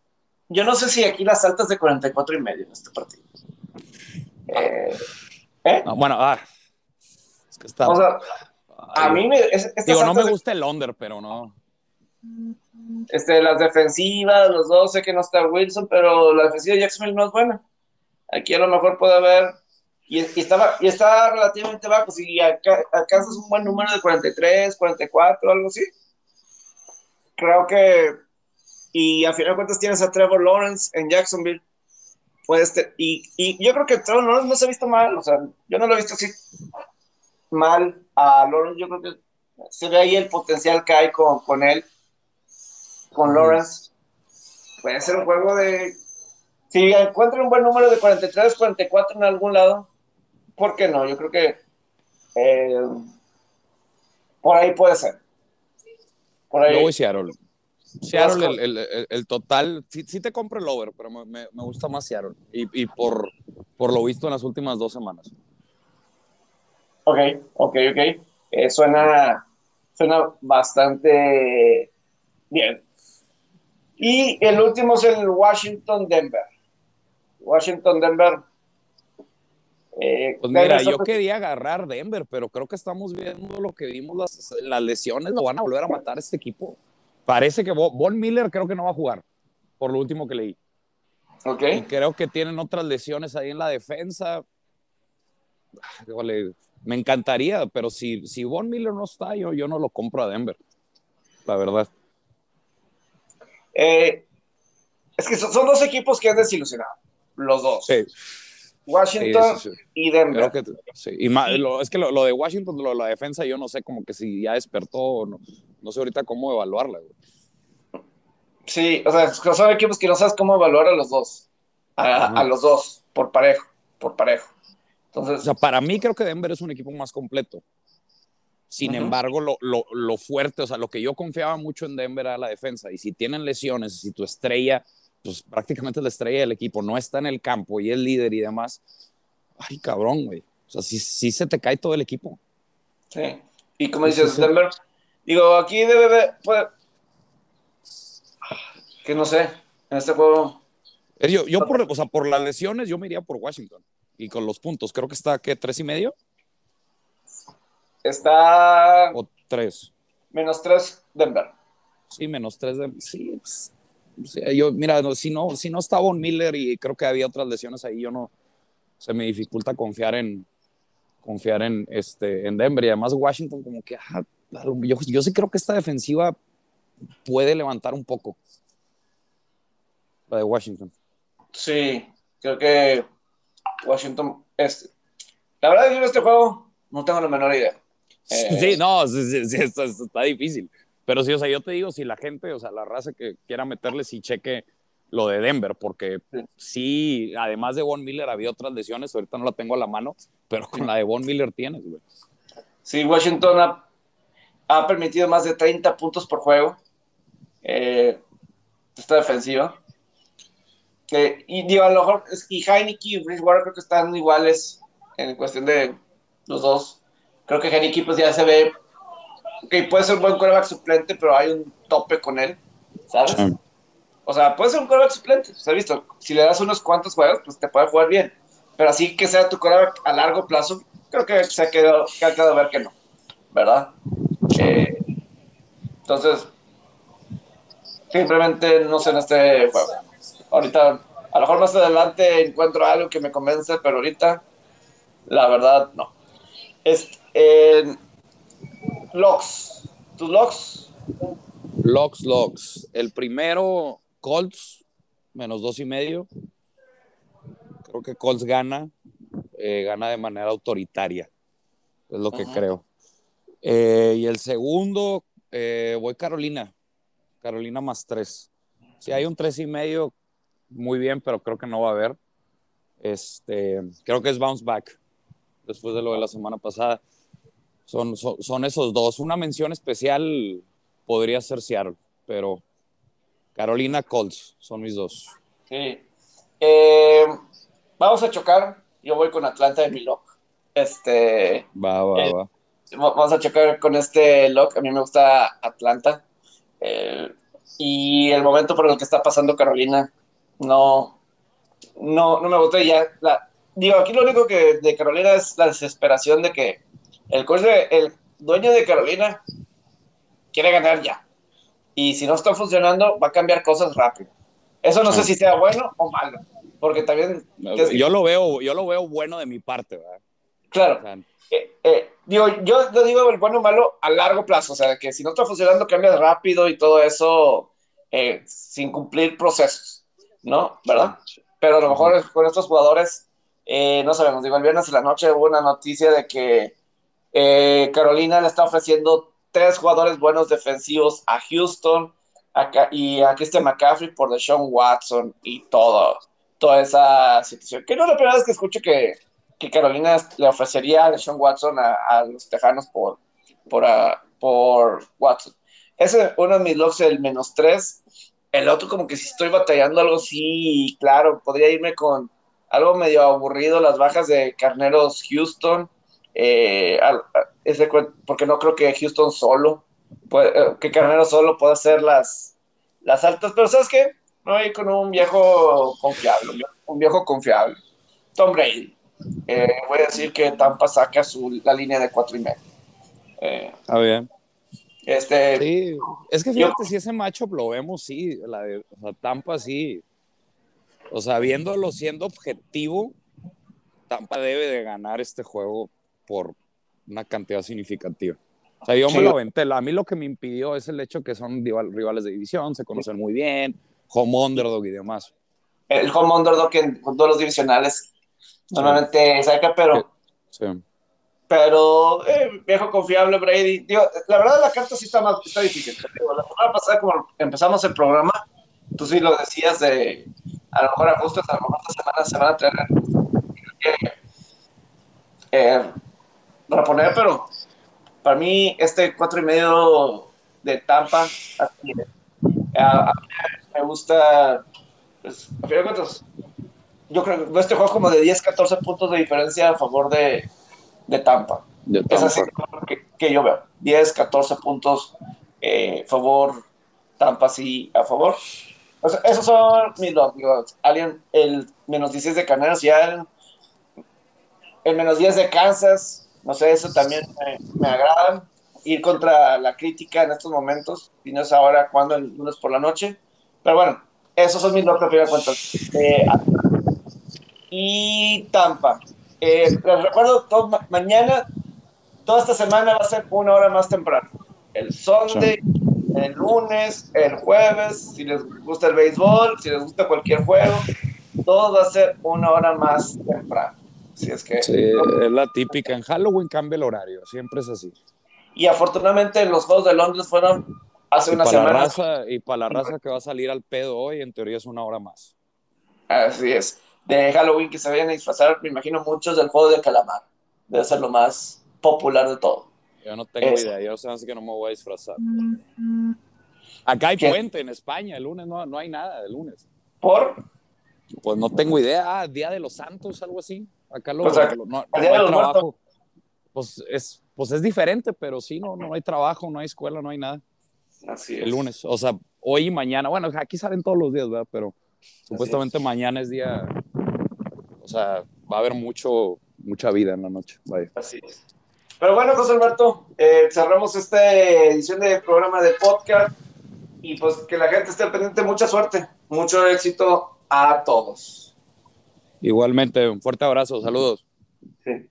Yo no sé si aquí las altas de 44 y medio en este partido. Eh, ¿eh? bueno, ah, es que está. O sea, a mí me. digo, no me gusta el under, pero no. Este, las defensivas, los dos, sé que no está Wilson, pero la defensiva de Jacksonville no es buena. Aquí a lo mejor puede haber. Y, estaba, y está relativamente bajo. Si alcanzas un buen número de 43, 44, algo así. Creo que. Y a final de cuentas tienes a Trevor Lawrence en Jacksonville. Puedes y, y yo creo que Trevor Lawrence no se ha visto mal. O sea, yo no lo he visto así mal a Lawrence. Yo creo que se ve ahí el potencial que hay con, con él con Lawrence. Puede ser un juego de. Si encuentran un buen número de 43, 44 en algún lado, ¿por qué no? Yo creo que eh, por ahí puede ser. Por ahí. voy Seattle. Seattle, el, el, el, total, sí, sí, te compro el over, pero me, me, gusta más Seattle. Y, y, por, por lo visto en las últimas dos semanas. Ok, ok, ok. Eh, suena, suena bastante bien. Y el último es el Washington-Denver. Washington-Denver. Eh, pues mira, yo quería agarrar Denver, pero creo que estamos viendo lo que vimos, las, las lesiones lo van a volver a matar este equipo. Parece que Von Miller creo que no va a jugar, por lo último que leí. Ok. Y creo que tienen otras lesiones ahí en la defensa. me encantaría, pero si, si Von Miller no está, yo, yo no lo compro a Denver, la verdad. Eh, es que son, dos equipos que han desilusionado, los dos. Sí. Washington y Denver. Y lo, es que lo, de Washington, lo, la defensa, yo no sé como que si ya despertó, no, no sé ahorita cómo evaluarla. Sí, o sea, son equipos que no sabes cómo evaluar a los dos. A, los dos, por parejo, por parejo. Entonces, o sea, para mí creo que Denver es un equipo más completo. Sin embargo, lo, lo, lo, fuerte, o sea, lo que yo confiaba mucho en Denver era la defensa. Y si tienen lesiones, si tu estrella, pues prácticamente la estrella del equipo no está en el campo y es líder y demás, ay, cabrón, güey. O sea, sí, sí se te cae todo el equipo. Sí. Y como dices, Denver, digo, aquí debe de, que no sé, en este juego. Eh, yo, yo por, o sea, por las lesiones, yo me iría por Washington. Y con los puntos, creo que está, ¿qué? ¿Tres y medio? Está. O tres. Menos tres Denver. Sí, menos tres Denver. Sí, pues, yo, mira, si no, si no está Von Miller y creo que había otras lesiones ahí, yo no. Se me dificulta confiar en confiar en este en Denver y además Washington como que ah, yo, yo sí creo que esta defensiva puede levantar un poco la de Washington. Sí, creo que Washington es la verdad yo en este juego no tengo la menor idea. Sí, no, sí, sí, está, difícil. Pero sí, o sea, yo te digo, si la gente, o sea, la raza que quiera meterle, si cheque lo de Denver, porque sí. además de Von Miller había otras lesiones, ahorita no la tengo a la mano, pero con la de Von Miller tienes, güey. Sí, Washington ha, permitido más de 30 puntos por juego. Eh, esta defensiva. y digo, a lo mejor, y Heineken y Bridgewater creo que están iguales en cuestión de los dos Creo que Heineken pues ya se ve que puede ser un buen quarterback suplente, pero hay un tope con él, ¿sabes? O sea, puede ser un quarterback suplente, ¿se ha visto? Si le das unos cuantos juegos, pues te puede jugar bien. Pero así que sea tu quarterback a largo plazo, creo que se ha quedado, que ha quedado a ver que no, ¿verdad? Eh, entonces, simplemente no sé en este juego. Ahorita, a lo mejor más adelante encuentro algo que me convence, pero ahorita, la verdad, no. Este, locks. ¿Tus locks? Locks, locks. El primero, Colts, menos dos y medio. Creo que Colts gana, eh, gana de manera autoritaria. Es lo que creo. Eh, y el segundo, eh, voy Carolina. Carolina más tres. Si hay un tres y medio, muy bien, pero creo que no va a haber. Este, creo que es bounce back después de lo de la semana pasada. Son, son, esos dos. Una mención especial podría ser Seattle, pero Carolina Colts son mis dos. Sí. Eh, vamos a chocar. Yo voy con Atlanta de mi lock. Este. Va, va, Eh, va. Vamos a chocar con este lock. A mí me gusta Atlanta. Eh, y el momento por el que está pasando Carolina, no, no, no me gusta ya. La, digo, aquí lo único que de Carolina es la desesperación de que el coach de- el dueño de Carolina quiere ganar ya. Y si no está funcionando, va a cambiar cosas rápido. Eso no sé si sea bueno o malo, porque también, Yo lo veo, yo lo veo bueno de mi parte, ¿verdad? claro, O sea, eh, eh, digo, yo, yo digo el bueno o malo a largo plazo, o sea, que si no está funcionando, cambias rápido y todo eso eh, sin cumplir procesos, ¿no? ¿Verdad? Pero a lo mejor con estos jugadores, no sabemos, digo, el viernes en la noche hubo una noticia de que eh, Carolina le está ofreciendo tres jugadores buenos defensivos a Houston y a Christian McCaffrey por Deshaun Watson y todo, toda esa situación. Que no es la primera vez que escucho que, que Carolina le ofrecería a Deshaun Watson a, a los Tejanos por, por, ah, por Watson. Ese es uno de mis locks, el menos tres. El otro, como que si estoy batallando algo, sí, claro, podría irme con algo medio aburrido, las bajas de Carneros Houston. Eh, a- ese porque no creo que Houston solo, puede- eh, que Carnero solo pueda hacer las, las altas, pero ¿sabes qué? A ir con un viejo confiable, un viejo, confiable. Tom Brady. Eh, voy a decir que Tampa saca su, la línea de cuatro y medio. Eh, Está bien. este, Sí, es que fíjate, si ese matchup lo vemos, sí, la de o sea, Tampa sí. O sea, viéndolo siendo objetivo, Tampa debe de ganar este juego por una cantidad significativa. O sea, yo Sí. me lo aventé. A mí lo que me impidió es el hecho que son rival- rivales de división, se conocen muy bien, home underdog y demás. el home underdog en todos los divisionales normalmente saca, pero, Sí. pero eh, viejo confiable Brady. Digo, la verdad la carta sí está más está difícil. Digo, la semana pasada como empezamos el programa, tú sí lo decías de a lo mejor ajustes, a lo mejor esta semana se van a tener eh, poner, pero para mí este cuatro y medio de Tampa así a, a mí me gusta pues, a fin de cuentas, yo creo que este juego como de 10, 14 puntos de diferencia a favor de, de Tampa. De Es así Tampa. que, que yo veo. 10, 14 puntos eh, favor Tampa, sí, a favor. O sea, esos son mis dos. Digo, el menos 16 de Carneros y el, el menos 10 de Kansas. No sé, eso también me, me agrada. Ir contra la crítica en estos momentos. Y no es ahora cuando, el lunes por la noche. Pero bueno, esos son mis dos de cuentas. Eh, y Tampa. Eh, les recuerdo, todo, ma- mañana, toda esta semana va a ser una hora más temprano. El Sunday, el lunes, el jueves, si les gusta el béisbol, si les gusta cualquier juego, todo va a ser una hora más temprano. Si es que, Sí, es la típica. En Halloween cambia el horario, siempre es así. Y afortunadamente los Juegos de Londres fueron hace Y una para, la semana. raza, y para la raza que va a salir al pedo hoy, en teoría es una hora más. Así es. De Halloween que se vayan a disfrazar, me imagino muchos del juego de calamar. Debe ser lo más popular de todo. Yo no tengo Eso. idea, yo sé así que no me voy a disfrazar. Acá hay ¿Qué? puente en España, el lunes no, no hay nada el lunes. Por Pues no tengo idea, ah, Día de los Santos, algo así. Acá lo, O sea, lo- no, no hay trabajo. Pues es, pues es diferente, pero sí, no, no hay trabajo, no hay escuela, no hay nada. Así es. El lunes, o sea, hoy y mañana, bueno, aquí salen todos los días, ¿verdad? Pero supuestamente mañana es día, o sea, va a haber mucho, mucha vida en la noche. Vaya. Así es. Pero bueno, José Alberto, eh, cerramos esta edición del programa de podcast y pues que la gente esté pendiente. Mucha suerte, mucho éxito a todos. Igualmente, un fuerte abrazo, saludos. Sí.